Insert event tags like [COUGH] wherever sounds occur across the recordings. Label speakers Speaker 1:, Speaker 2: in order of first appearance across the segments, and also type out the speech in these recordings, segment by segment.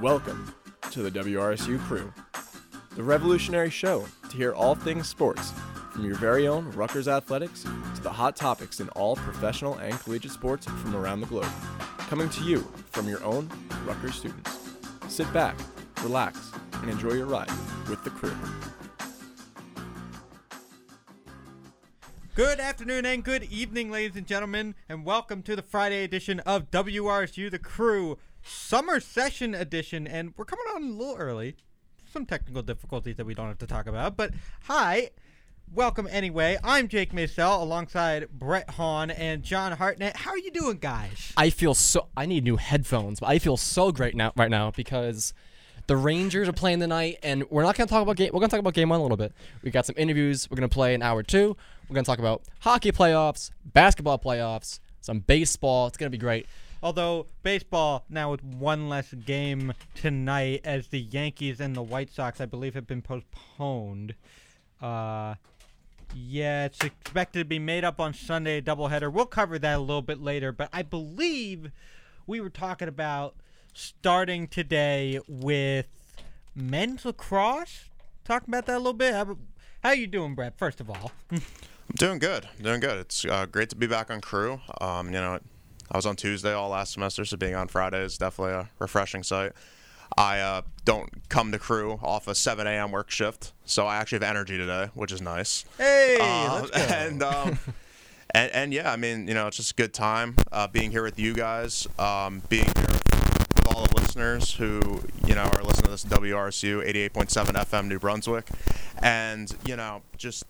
Speaker 1: Welcome to the WRSU Crew, the revolutionary show to hear all things sports, from your very own Rutgers athletics to the hot topics in all professional and collegiate sports from around the globe. Coming to you from your own Rutgers students. Sit back, relax, and enjoy your ride with the crew.
Speaker 2: Good afternoon and good evening, ladies and gentlemen, and welcome to the Friday edition of WRSU The Crew Summer Session Edition. And we're coming on a little early. Some technical difficulties that we don't have to talk about. But hi, welcome anyway. I'm Jake Meystel alongside Brett Hawn and John Hartnett. How are you doing, guys?
Speaker 3: I feel so. I need new headphones, but I feel so great now right now because the Rangers are playing tonight, and we're not going to talk about game. We're going to talk about game one a little bit. We got some interviews. We're going to play an hour two. We're going to talk about hockey playoffs, basketball playoffs, some baseball. It's going to be great.
Speaker 2: Although baseball now with one less game tonight, as the Yankees and the White Sox, I believe, have been postponed. Uh, yeah, it's expected to be made up on Sunday, doubleheader. We'll cover that a little bit later, but I believe we were talking about starting today with men's lacrosse. Talk about that a little bit. How, how you doing, Brett? First of all, [LAUGHS]
Speaker 4: I'm doing good. Doing good. It's uh, great to be back on crew. Um, you know, I was on Tuesday all last semester, so being on Friday is definitely a refreshing sight. I uh, don't come to crew off a 7 a.m. work shift, so I actually have energy today, which is nice.
Speaker 2: hey,
Speaker 4: Uh, [LAUGHS] and, um, and and yeah, I mean, you know, it's just a good time uh, being here with you guys, um, being here with all the listeners who you know are listening to this WRSU 88.7 FM New Brunswick, and you know, just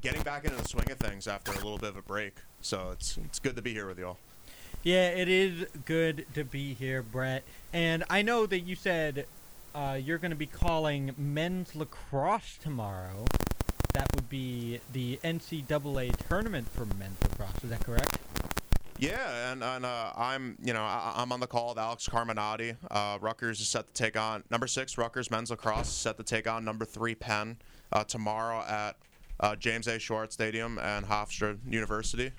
Speaker 4: getting back into the swing of things after a little bit of a break. So it's it's good to be here with y'all.
Speaker 2: Yeah, it is good to be here, Brett. And I know that you said uh, you're going to be calling men's lacrosse tomorrow. That would be the NCAA tournament for men's lacrosse. Is that correct?
Speaker 4: Yeah, and, and uh, I'm you know I, I'm on the call with Alex Carminati. Uh, Rutgers is set to take on number six Rutgers men's lacrosse is set to take on number three Penn uh, tomorrow at uh, James A. Shuart Stadium and Hofstra University,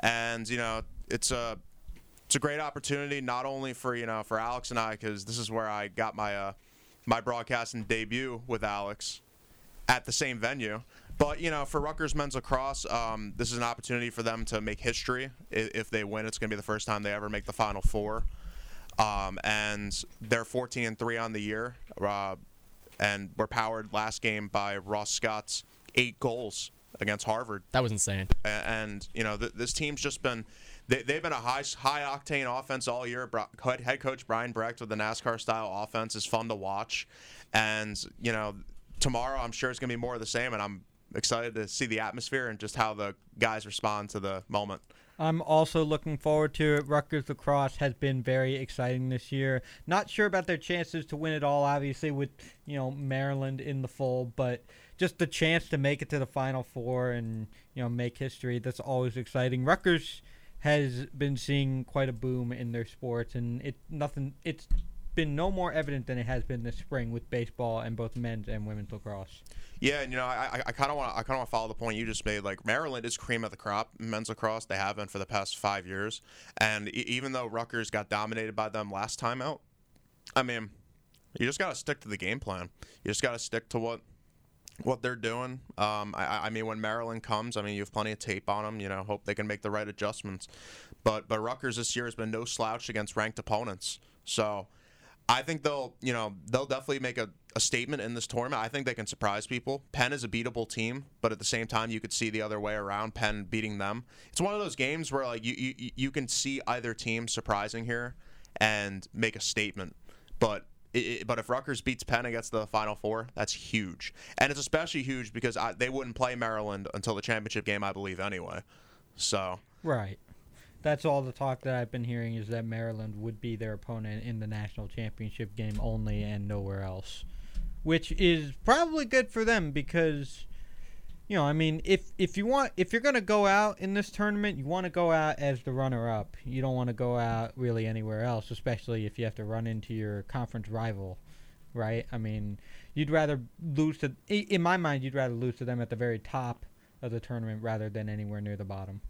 Speaker 4: and you know it's a it's a great opportunity not only for you know for Alex and I because this is where I got my uh, my broadcasting debut with Alex at the same venue. But you know, for Rutgers men's lacrosse, um, this is an opportunity for them to make history. If they win, it's going to be the first time they ever make the Final Four. Um, and they're 14 and three on the year, uh, and were powered last game by Ross Scott's eight goals against Harvard.
Speaker 3: That was insane.
Speaker 4: A- And you know, th- this team's just been. They, they've been a high high octane offense all year. Bro- head head coach Brian Brecht with the NASCAR style offense is fun to watch, and you know tomorrow I'm sure it's gonna be more of the same. And I'm excited to see the atmosphere and just how the guys respond to the moment.
Speaker 2: I'm also looking forward to it. Rutgers lacrosse has been very exciting this year. Not sure about their chances to win it all, obviously, with you know Maryland in the fold, but just the chance to make it to the Final Four and you know make history. That's always exciting. Rutgers has been seeing quite a boom in their sports, and it nothing. It's been no more evident than it has been this spring with baseball and both men's and women's lacrosse.
Speaker 4: Yeah, and you know, I, kind of want I kind of want to follow the point you just made. Like Maryland is cream of the crop men's lacrosse. They have been for the past five years, and e- even though Rutgers got dominated by them last time out, I mean, you just got to stick to the game plan. You just got to stick to what what they're doing. Um, I, I mean, when Maryland comes, I mean, you have plenty of tape on them. You know, hope they can make the right adjustments. But but Rutgers this year has been no slouch against ranked opponents. So I think they'll you know they'll definitely make a, a statement in this tournament. I think they can surprise people. Penn is a beatable team, but at the same time, you could see the other way around. Penn beating them. It's one of those games where like you you, you can see either team surprising here and make a statement, but. It, but if Rutgers beats Penn and gets to the Final Four, that's huge, and it's especially huge because I, they wouldn't play Maryland until the championship game, I believe, anyway. So
Speaker 2: Right. That's all the talk that I've been hearing is that Maryland would be their opponent in the national championship game only and nowhere else. Which is probably good for them because you know, I mean, if if you want if you're to go out in this tournament, you want to go out as the runner up. You don't want to go out really anywhere else, especially if you have to run into your conference rival, right? I mean, you'd rather lose to in my mind, you'd rather lose to them at the very top of the tournament rather than anywhere near the bottom.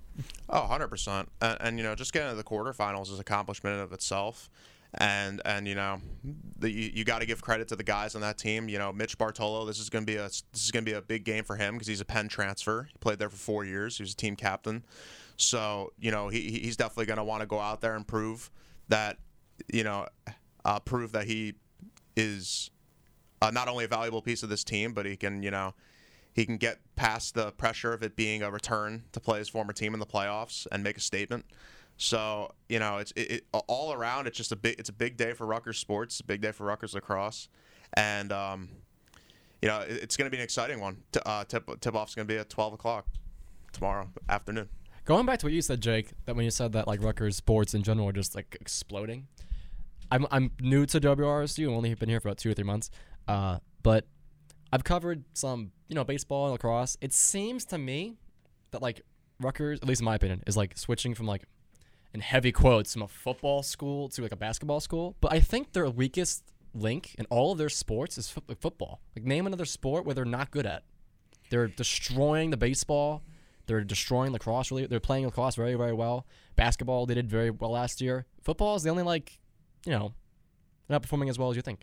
Speaker 4: Oh, 100%. And, and, you know, just getting to the quarterfinals is accomplishment of itself. And and you know, the, you, you got to give credit to the guys on that team. You know, Mitch Bartolo. This is going to be a this is going to be a big game for him because he's a Penn transfer. He played there for four years. He was a team captain. So you know, he he's definitely going to want to go out there and prove that you know, uh, prove that he is uh, not only a valuable piece of this team, but he can you know he can get past the pressure of it being a return to play his former team in the playoffs and make a statement. So you know, it's it, it, all around. It's just a big. It's a big day for Rutgers sports. A big day for Rutgers lacrosse, and um, you know, it, it's going to be an exciting one. T- uh, tip tip off's going to be at twelve o'clock tomorrow afternoon.
Speaker 3: Going back to what you said, Jake, that when you said that like Rutgers sports in general are just like exploding. I'm I'm new to WRSU. I've only been here for about two or three months, uh, but I've covered some you know baseball and lacrosse. It seems to me that like Rutgers, at least in my opinion, is like switching from like in heavy quotes from a football school to like a basketball school. But I think their weakest link in all of their sports is fo- football. Like name another sport where they're not good at. They're destroying the baseball. They're destroying lacrosse. Really, they're playing lacrosse very, very well. Basketball, they did very well last year. Football is the only like, you know, they're not performing as well as you think.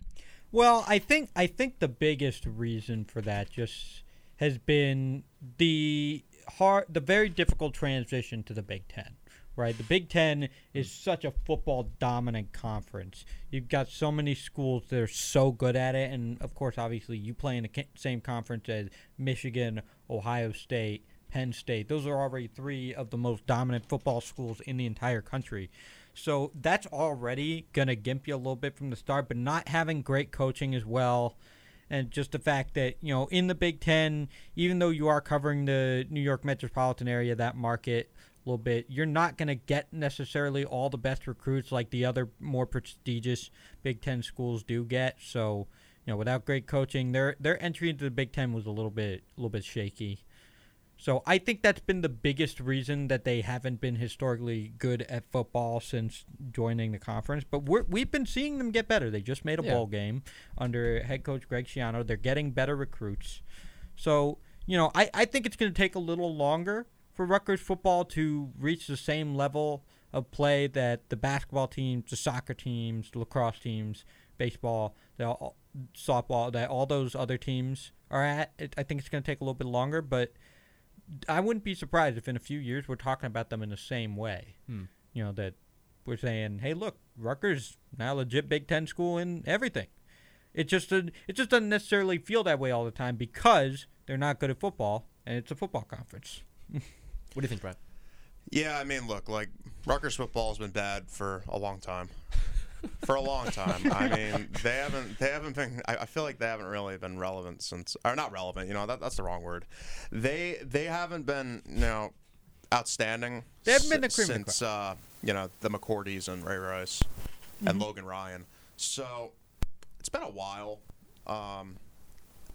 Speaker 2: Well, I think I think the biggest reason for that just has been the hard, the very difficult transition to the Big Ten. Right, the Big Ten is such a football dominant conference. You've got so many schools that are so good at it, and of course, obviously, you play in the same conference as Michigan, Ohio State, Penn State. Those are already three of the most dominant football schools in the entire country. So that's already going to gimp you a little bit from the start, but not having great coaching as well. And just the fact that, you know, in the Big Ten, even though you are covering the New York metropolitan area, that market little bit, you're not going to get necessarily all the best recruits like the other more prestigious Big Ten schools do get. So, you know, without great coaching, their their entry into the Big Ten was a little bit a little bit shaky. So I think that's been the biggest reason that they haven't been historically good at football since joining the conference. But we're, we've been seeing them get better. They just made a
Speaker 3: Yeah.
Speaker 2: bowl game under head coach Greg Schiano. They're getting better recruits. So, you know, I, I think it's going to take a little longer for Rutgers football to reach the same level of play that the basketball teams, the soccer teams, the lacrosse teams, baseball, the all, softball, that all those other teams are at. It, I think it's going to take a little bit longer, but I wouldn't be surprised if in a few years we're talking about them in the same way.
Speaker 3: Hmm.
Speaker 2: You know that we're saying, "Hey, look, Rutgers now a legit Big Ten school in everything." It just it just doesn't necessarily feel that way all the time because they're not good at football and it's a football conference. [LAUGHS]
Speaker 3: What do you think, Brad?
Speaker 4: Yeah, I mean, look, like Rutgers football has been bad for a long time. [LAUGHS] for a long time. I mean, they haven't they haven't been. I, I feel like they haven't really been relevant since, or not relevant. You know, that, that's the wrong word. They they haven't been you know outstanding.
Speaker 2: They haven't been the cream
Speaker 4: since uh, you know the McCourties and Ray Rice
Speaker 2: Mm-hmm.
Speaker 4: and Logan Ryan. So it's been a while, um,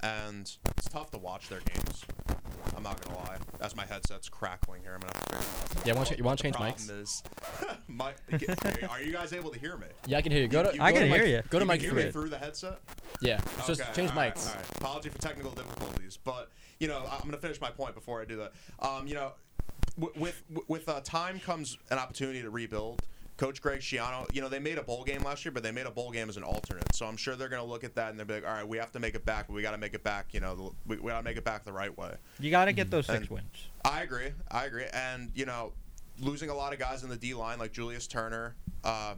Speaker 4: and it's tough to watch their games. I'm not gonna lie. As my headset's crackling here, I'm gonna have to figure out.
Speaker 3: Yeah, why don't you- you wanna change
Speaker 4: problem Is. [LAUGHS] My, are you guys able to hear me?
Speaker 3: Yeah, I can hear you. Go to.
Speaker 4: You-
Speaker 2: I
Speaker 3: go
Speaker 2: can
Speaker 3: to
Speaker 2: hear
Speaker 3: mic-
Speaker 2: you.
Speaker 3: Go to
Speaker 4: You
Speaker 3: mic
Speaker 4: can hear me through the headset.
Speaker 3: Yeah, it's just change
Speaker 4: all right,
Speaker 3: mics.
Speaker 4: all right. Apology for technical difficulties, but you know I'm gonna finish my point before I do that. Um, you know, with with uh, time comes an opportunity to rebuild. Coach Greg Schiano, you know they made a bowl game last year, but they made a bowl game as an alternate. So I'm sure they're gonna look at that and they'll be like, all right, we have to make it back, but we got to make it back. You know, the- we, we got to make it back the right way.
Speaker 2: You got to get those six
Speaker 4: And-
Speaker 2: wins.
Speaker 4: I agree. I agree. And you know, losing a lot of guys in the D line like Julius Turner, uh,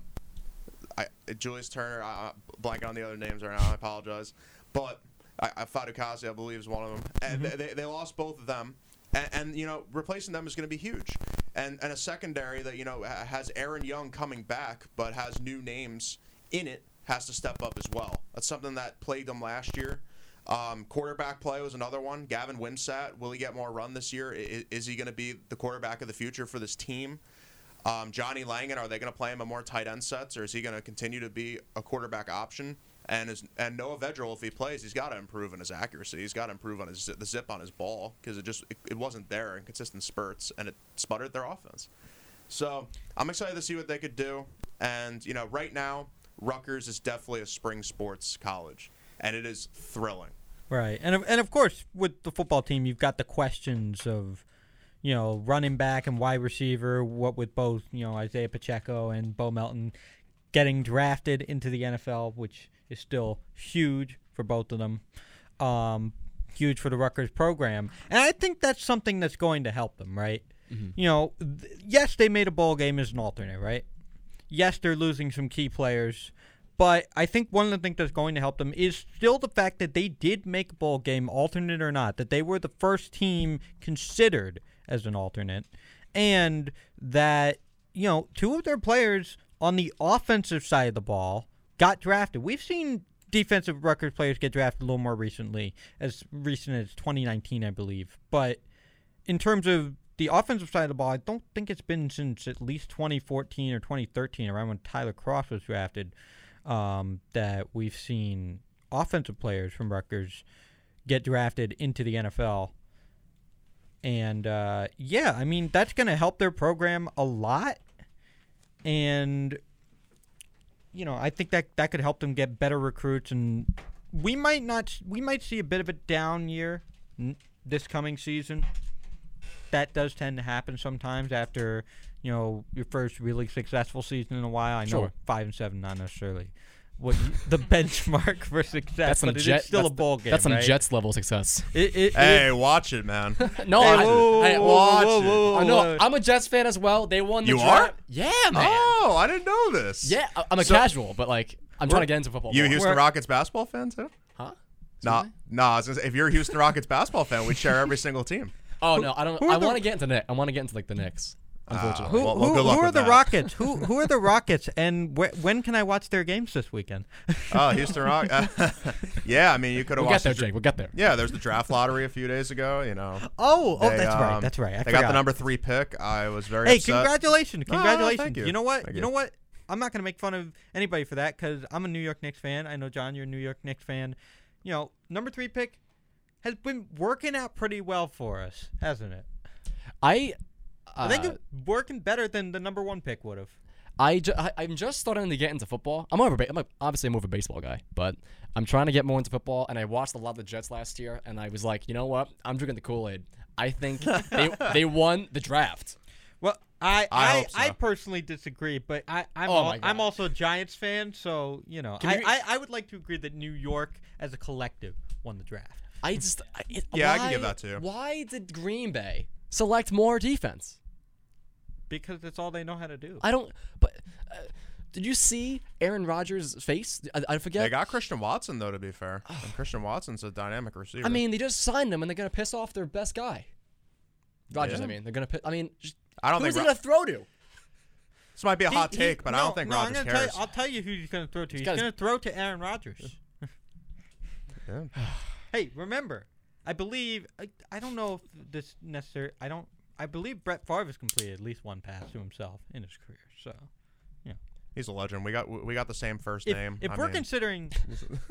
Speaker 4: I, Julius Turner, I, I'm blanking on the other names right now. I apologize, but I, I Fatukasi, I believe, is one of them. And they, they, they lost both of them, and, and you know, replacing them is going to be huge. And and a secondary that you know has Aaron Young coming back, but has new names in it, has to step up as well. That's something that plagued them last year. Um, quarterback play was another one. Gavin Wimsatt, will he get more run this year? Is, is he going to be the quarterback of the future for this team? Um, Johnny Langan, are they going to play him in more tight end sets, or is he going to continue to be a quarterback option? And is and Noah Vedral, if he plays, he's got to improve in his accuracy. He's got to improve on his the zip on his ball because it just it, it wasn't there in consistent spurts, and it sputtered their offense. So I'm excited to see what they could do. And you know, right now, Rutgers is definitely a spring sports college, and it is thrilling.
Speaker 2: Right, and and of course with the football team, you've got the questions of, you know, running back and wide receiver. What with both, you know, Isaiah Pacheco and Bo Melton, getting drafted into the NFL, which is still huge for both of them. Um, huge for the Rutgers program, and I think that's something that's going to help them, right? You know, th- yes, they made a bowl game as an alternate, right? Yes, they're losing some key players, but I think one of the things that's going to help them is still the fact that they did make a bowl game, alternate or not, that they were the first team considered as an alternate, and that you know two of their players on the offensive side of the ball got drafted. We've seen defensive Rutgers players get drafted a little more recently, as recent as 2019, I believe. But in terms of the offensive side of the ball, I don't think it's been since at least 2014 or 2013, around when Tyler Kroft was drafted, um, that we've seen offensive players from Rutgers get drafted into the NFL. And uh, yeah, I mean that's going to help their program a lot, and you know I think that that could help them get better recruits, and we might not we might see a bit of a down year n- this coming season. That does tend to happen sometimes after you know your first really successful season in a while. I know
Speaker 3: Sure.
Speaker 2: five and seven not necessarily what you, the [LAUGHS] benchmark for success,
Speaker 3: That's some
Speaker 2: but it is
Speaker 3: jet.
Speaker 2: still
Speaker 3: that's,
Speaker 2: a bowl game.
Speaker 3: That's some
Speaker 2: right?
Speaker 3: Jets level success.
Speaker 2: It, it, it-
Speaker 4: Hey, watch it, man. [LAUGHS]
Speaker 3: no,
Speaker 2: Hey,
Speaker 3: I,
Speaker 2: whoa,
Speaker 3: I,
Speaker 2: whoa,
Speaker 4: watch
Speaker 2: whoa,
Speaker 4: it.
Speaker 2: whoa,
Speaker 3: I
Speaker 2: whoa,
Speaker 3: know.
Speaker 2: whoa.
Speaker 3: I'm a Jets fan as well. They won the
Speaker 4: You
Speaker 3: draft.
Speaker 4: are?
Speaker 3: Yeah, man.
Speaker 4: Oh, I didn't know this.
Speaker 3: Yeah, I- I'm a
Speaker 4: So-
Speaker 3: casual, but like I'm trying to get into football.
Speaker 4: You a
Speaker 3: more.
Speaker 4: Houston
Speaker 2: We're-
Speaker 4: Rockets basketball fan too?
Speaker 3: Huh?
Speaker 4: Nah, nah. I was gonna say, if you're a Houston Rockets basketball fan, we'd share every single team.
Speaker 3: Oh no, I don't. I want to get into Nick. I want to get into like the Knicks. Unfortunately.
Speaker 2: Who,
Speaker 4: Well- well,
Speaker 2: who,
Speaker 4: good luck
Speaker 2: who are the
Speaker 4: that.
Speaker 2: Rockets? who [LAUGHS] who are the Rockets? And wh- when can I watch their games this weekend?
Speaker 4: Oh, Houston Rock. [LAUGHS] [LAUGHS] yeah, I mean, you could have
Speaker 3: we'll get there,
Speaker 4: the
Speaker 3: Jake. We'll get there.
Speaker 4: Yeah, there's the draft lottery a few days ago. You know.
Speaker 2: Oh, oh,
Speaker 4: They,
Speaker 2: that's right.
Speaker 4: um,
Speaker 2: That's right. I
Speaker 4: they got the number three pick. I was very
Speaker 2: Hey,
Speaker 4: upset.
Speaker 2: congratulations!
Speaker 4: No, no,
Speaker 2: Congratulations!
Speaker 4: thank you.
Speaker 2: know what?
Speaker 4: Thank
Speaker 2: you
Speaker 4: you.
Speaker 2: know what? I'm not gonna make fun of anybody for that because I'm a New York Knicks fan. I know John, you're a New York Knicks fan. You know, number three pick has been working out pretty well for us, hasn't it?
Speaker 3: I.
Speaker 2: I think
Speaker 3: uh,
Speaker 2: it's working better than the number one pick would have.
Speaker 3: I, ju- I am just starting to get into football. I'm more a ba- I'm a, obviously more of a baseball guy, but I'm trying to get more into football. And I watched a lot of the Jets last year, and I was like, you know what? I'm drinking the Kool Aid. I think they [LAUGHS] they won the draft.
Speaker 2: Well, I
Speaker 4: I
Speaker 2: I,
Speaker 4: hope so.
Speaker 2: I personally disagree, but I I'm
Speaker 3: Oh
Speaker 2: al-
Speaker 3: my
Speaker 2: I'm also a Giants fan, so you know
Speaker 3: Can
Speaker 2: I,
Speaker 3: you-
Speaker 2: I I would like to agree that New York as a collective won the draft.
Speaker 3: I just I, it,
Speaker 4: Yeah, I
Speaker 3: why,
Speaker 4: can give that to you.
Speaker 3: Why did Green Bay select more defense?
Speaker 2: Because that's all they know how to do.
Speaker 3: I don't. But uh, did you see Aaron Rodgers' face? I, I forget.
Speaker 4: They got Christian Watson though. To be fair, and Christian Watson's a dynamic receiver.
Speaker 3: I mean, they just signed him, and they're gonna piss off their best guy. Rodgers,
Speaker 4: Yeah.
Speaker 3: I mean, they're gonna. Piss, I mean, just,
Speaker 4: I don't
Speaker 3: who's
Speaker 4: think
Speaker 3: he
Speaker 4: Ro-
Speaker 3: gonna throw to?
Speaker 4: this might be a
Speaker 2: He-
Speaker 4: hot
Speaker 2: he-
Speaker 4: take, but I
Speaker 2: no,
Speaker 4: don't think
Speaker 2: no, I'm
Speaker 4: Rodgers
Speaker 2: gonna tell you,
Speaker 4: cares.
Speaker 2: I'll tell you who he's going to throw to. He's
Speaker 3: got his-
Speaker 2: going to throw to Aaron Rodgers.
Speaker 4: Yeah. [SIGHS]
Speaker 2: hey, remember, I believe I, I don't know if this necessary. I don't. I believe Brett Favre has completed at least one pass to himself in his career. So yeah,
Speaker 4: He's a legend. We got we got the same first
Speaker 2: if,
Speaker 4: name.
Speaker 2: if
Speaker 4: I
Speaker 2: we're
Speaker 4: mean,
Speaker 2: considering, [LAUGHS] [LAUGHS]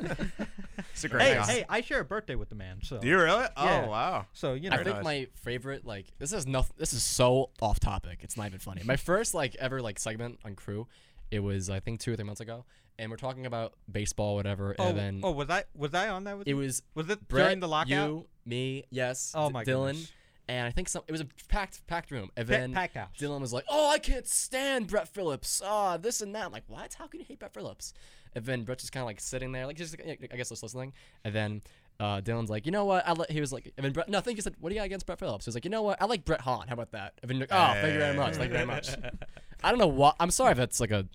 Speaker 4: it's a great
Speaker 2: hey,
Speaker 4: guy.
Speaker 2: hey, I share a birthday with the man. So
Speaker 4: Do you really?
Speaker 2: Oh, yeah.
Speaker 4: Oh wow.
Speaker 2: so you know,
Speaker 3: I think
Speaker 4: nice.
Speaker 3: my favorite, like, this is nothing. This is so off topic. It's not even funny. My first, like, ever like segment on Crew, it was I think two or three months ago, and we're talking about baseball, whatever,
Speaker 2: oh,
Speaker 3: and then
Speaker 2: oh, was I was I on that with
Speaker 3: it
Speaker 2: you?
Speaker 3: was
Speaker 2: Was it
Speaker 3: Brett,
Speaker 2: during the lockout?
Speaker 3: you, me, yes,
Speaker 2: Oh
Speaker 3: D-
Speaker 2: my
Speaker 3: Dylan,
Speaker 2: goodness.
Speaker 3: And I think some. It was a packed packed room, and
Speaker 2: Pa-
Speaker 3: then
Speaker 2: pack house.
Speaker 3: Dylan was like, "Oh, I can't stand Brett Phillips. Ah, this and that." I'm like, "What? How can you hate Brett Phillips?" And then Brett's just kind of like sitting there, like just I guess just listening. And then uh, Dylan's like, "You know what? I let." He was like, and then Brett, no, I think he said, "What do you got against Brett Phillips?" He was like, "You know what? I like Brett Hawn. How about that?" And then, like, oh, thank you very much. Thank you very much. [LAUGHS] I don't know why. I'm sorry if that's like a,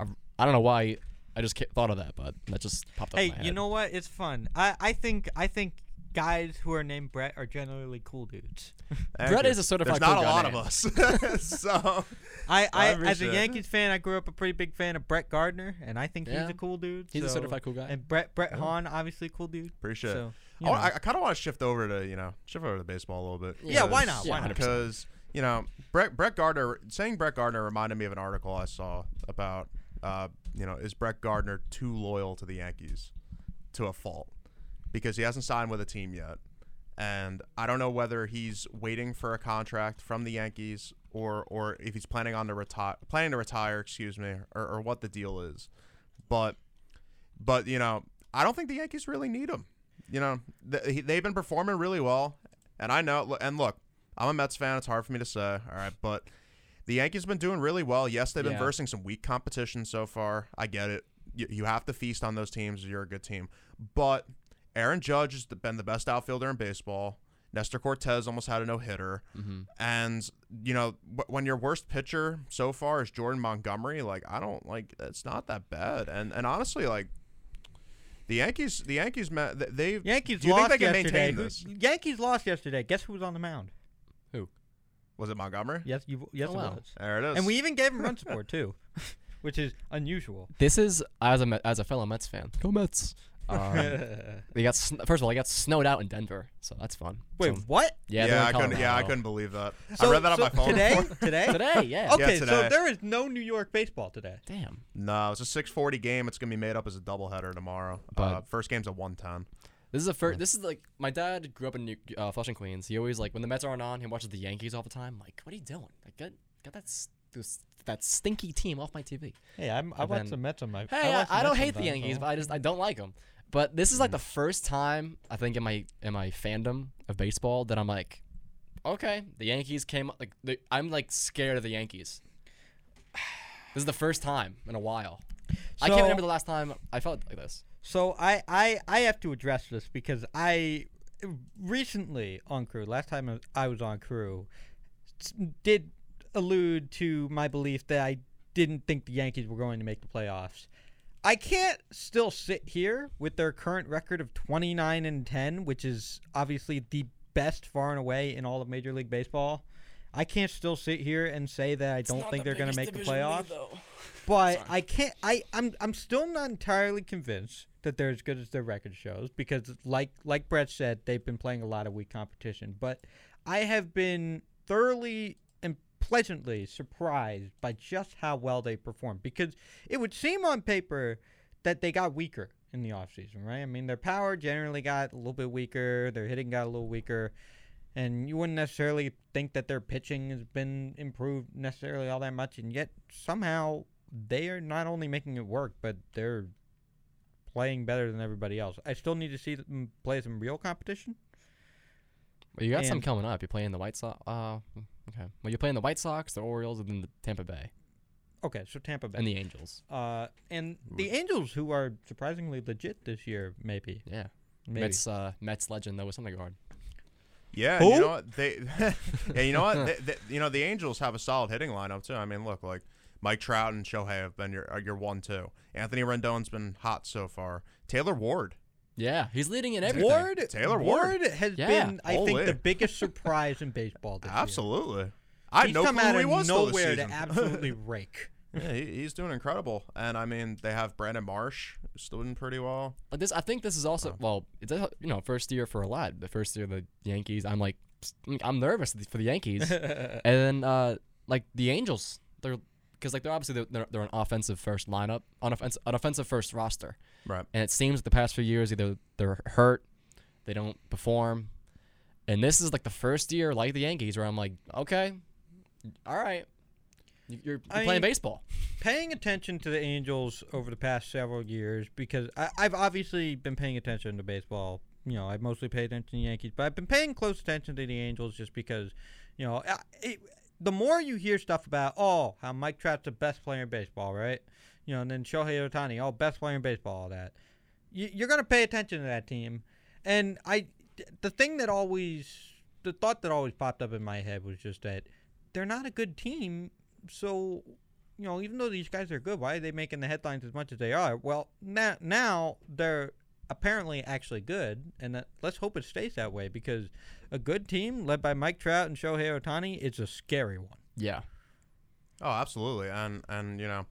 Speaker 3: a I don't know why I just ca- thought of that, but that just popped up. in
Speaker 2: Hey,
Speaker 3: my head.
Speaker 2: you know what? It's fun. I I think I think guys who are named Brett are generally cool dudes.
Speaker 4: Thank [LAUGHS]
Speaker 3: Brett
Speaker 4: you.
Speaker 3: is a certified
Speaker 4: There's not
Speaker 3: cool
Speaker 4: a
Speaker 3: guy
Speaker 4: lot
Speaker 3: name.
Speaker 4: of us. [LAUGHS] [LAUGHS] so
Speaker 2: I, I, as a
Speaker 4: appreciate it.
Speaker 2: Yankees fan, I grew up a pretty big fan of Brett Gardner, and I think
Speaker 3: Yeah.
Speaker 2: he's a cool dude.
Speaker 3: He's a
Speaker 2: so-
Speaker 3: certified cool guy.
Speaker 2: And Brett Brett Hawn, obviously a cool dude.
Speaker 4: appreciate.
Speaker 2: So,
Speaker 4: it.
Speaker 2: you
Speaker 4: I,
Speaker 2: know.
Speaker 4: I, I kind of want to shift over to you know shift over to baseball a little bit.
Speaker 2: Yeah, why not? Why not?
Speaker 4: Because you know Brett Brett Gardner saying Brett Gardner reminded me of an article I saw about uh, you know is Brett Gardner too loyal to the Yankees to a fault because he hasn't signed with a team yet. And I don't know whether he's waiting for a contract from the Yankees or or if he's planning on to retire planning to retire, excuse me, or, or what the deal is. But but you know, I don't think the Yankees really need him. You know, th- they've been performing really well, and I know. And look, I'm a Mets fan. It's hard for me to say, all right, but The Yankees have been doing really well. Yes, they've been
Speaker 3: Yeah.
Speaker 4: versing some weak competition so far. I get it. You, you have to feast on those teams. You're a good team. But Aaron Judge has been the best outfielder in baseball. Nestor Cortes almost had a no hitter.
Speaker 3: Mm-hmm.
Speaker 4: And, you know, when your worst pitcher so far is Jordan Montgomery, like, I don't like it's not that bad. And and honestly, like, the Yankees, the Yankees, ma- they
Speaker 2: Yankees
Speaker 4: Do you think
Speaker 2: lost
Speaker 4: they can
Speaker 2: yesterday.
Speaker 4: maintain
Speaker 2: Who-
Speaker 4: this?
Speaker 2: Yankees lost yesterday. Guess who was on the mound? Who?
Speaker 4: Was it Montgomery?
Speaker 2: Yes, you. Yes,
Speaker 3: Oh,
Speaker 2: it was.
Speaker 4: There it is.
Speaker 2: And we even gave him run support too, [LAUGHS] which is unusual.
Speaker 3: This is as a as a fellow Mets fan. Go Mets. Um, [LAUGHS] they got sn- first of all, they got snowed out in Denver, so that's fun.
Speaker 2: Wait,
Speaker 3: So-
Speaker 2: what?
Speaker 3: yeah,
Speaker 4: yeah,
Speaker 3: they're in
Speaker 4: I couldn't. Yeah, I
Speaker 3: Colorado.
Speaker 4: couldn't believe that.
Speaker 2: So-
Speaker 4: I read that on
Speaker 2: so
Speaker 4: my phone
Speaker 2: today.
Speaker 4: before. [LAUGHS]
Speaker 2: Today.
Speaker 3: today. Yeah.
Speaker 2: Okay, so
Speaker 4: today.
Speaker 2: there is no New York baseball today.
Speaker 3: Damn.
Speaker 4: No, it's a 640 game. It's gonna be made up as a doubleheader tomorrow. uh,
Speaker 3: But-
Speaker 4: first game's at 110.
Speaker 3: This is a first. This is like my dad grew up in New, uh, Flushing, Queens. He always like when the Mets aren't on, he watches the Yankees all the time. Like, what are you doing? Like, get get that s- this, that stinky team off my TV.
Speaker 2: Hey, I'm, I
Speaker 3: And
Speaker 2: watch
Speaker 3: then-
Speaker 2: the Mets on my.
Speaker 3: Hey, I,
Speaker 2: watch the
Speaker 3: I don't hate the
Speaker 2: sometimes,
Speaker 3: Yankees,
Speaker 2: so-
Speaker 3: but I just I don't like them. But this is like hmm. the first time I think in my in my fandom of baseball that I'm like, okay, the Yankees came. Like, the, I'm like scared of the Yankees. [SIGHS] This is the first time in a while. I can't remember the last time I felt like this.
Speaker 2: So I, I I have to address this because I recently on crew last time I was on crew s- did allude to my belief that I didn't think the Yankees were going to make the playoffs. I can't still sit here with their current record of 29 and 10, which is obviously the best far and away in all of Major League Baseball. I can't still sit here and say that I don't think they're going to make the playoffs. But I can't. I I'm I'm still not entirely convinced that they're as good as their record shows because, like like Brett said, they've been playing a lot of weak competition. But I have been thoroughly pleasantly surprised by just how well they performed because it would seem on paper that they got weaker in the offseason, right? I mean, their power generally got a little bit weaker, their hitting got a little weaker, and you wouldn't necessarily think that their pitching has been improved necessarily all that much, and yet somehow they are not only making it work, but they're playing better than everybody else. I still need to see them play some real competition.
Speaker 3: Well, you got some coming up. You're playing the White Sox. Uh, okay. Well, you're playing the White Sox, the Orioles, and then the Tampa Bay
Speaker 2: Okay, so Tampa Bay.
Speaker 3: and the Angels.
Speaker 2: uh, and the Angels, who are surprisingly legit this year, maybe.
Speaker 3: Yeah.
Speaker 2: maybe.
Speaker 3: Mets uh, Mets legend though, with something Syndergaard. [LAUGHS]
Speaker 4: Yeah, you know what they. yeah, you know what they, they, you know the Angels have a solid hitting lineup too. I mean, look like Mike Trout and Shohei have been your uh, your one two. Anthony Rendon's been hot so far. Taylor Ward.
Speaker 3: Yeah, he's leading in everything.
Speaker 2: Ward
Speaker 4: Taylor Ward.
Speaker 2: has
Speaker 3: Yeah,
Speaker 2: been, I think,
Speaker 4: holy.
Speaker 2: the biggest [LAUGHS] surprise in baseball this year.
Speaker 4: Absolutely. I had
Speaker 2: He's
Speaker 4: no
Speaker 2: come
Speaker 4: clue
Speaker 2: out
Speaker 4: he
Speaker 2: of
Speaker 4: was till this
Speaker 2: nowhere to
Speaker 4: season.
Speaker 2: absolutely [LAUGHS] rake.
Speaker 4: yeah, he, he's doing incredible. And I mean, they have Brandon Marsh, who's doing pretty well.
Speaker 3: But this, I think this is also well, it's a, you know first year for a lot. The first year of the Yankees, I'm like, I'm nervous for the Yankees, [LAUGHS] and then uh, like the Angels, they're because like they're obviously they're, they're an offensive first lineup, on offense, an offensive first roster,
Speaker 4: Right.
Speaker 3: and it seems the past few years either they're hurt, they don't perform, and this is like the first year like the Yankees where I'm like, okay, all right, you- you're, you're playing
Speaker 2: mean,
Speaker 3: baseball.
Speaker 2: paying attention to the Angels over the past several years because I, I've obviously been paying attention to baseball. You know, I've mostly pay attention to the Yankees, but I've been paying close attention to the Angels just because, you know, it, the more you hear stuff about, oh, how Mike Trout's the best player in baseball, right? You know, and then Shohei Ohtani, oh, best player in baseball, all that. You, you're going to pay attention to that team. And I, the thing that always, the thought that always popped up in my head was just that they're not a good team. So you know, even though these guys are good, why are they making the headlines as much as they are? Well, now now they're apparently actually good, and that, let's hope it stays that way because a good team led by Mike Trout and Shohei Ohtani is a scary one.
Speaker 3: Yeah,
Speaker 4: Oh, absolutely. And and you know,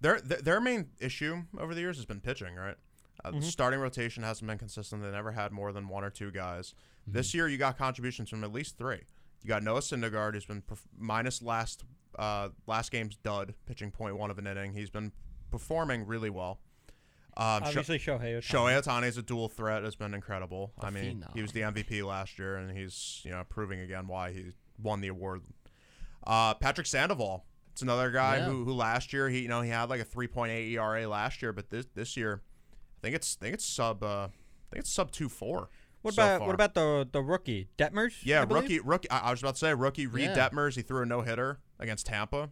Speaker 4: their their, their main issue over the years has been pitching, right? Uh, the Starting rotation hasn't been consistent. They never had more than one or two guys. This year, you got contributions from at least three. You got Noah Syndergaard, who's been perf- minus last uh, last game's dud, pitching point one of an inning. He's been performing really well. Um, Sho-
Speaker 2: Obviously, Shohei Ohtani.
Speaker 4: Shohei Ohtani is a dual threat. Has been incredible.
Speaker 3: A
Speaker 4: I mean,
Speaker 3: phenom.
Speaker 4: he was the MVP last year, and he's you know proving again why he won the award. Uh, Patrick Sandoval. It's another guy
Speaker 3: Yeah.
Speaker 4: who, who last year he you know he had like a 3.8 ERA last year, but this this year, I think it's I think it's sub uh, I think it's sub two four.
Speaker 2: What
Speaker 4: so
Speaker 2: about
Speaker 4: far.
Speaker 2: what about the the rookie Detmers?
Speaker 4: yeah
Speaker 2: I
Speaker 4: rookie rookie? I, I was about to say rookie Reed
Speaker 3: Yeah.
Speaker 4: Detmers. He threw a no hitter against Tampa.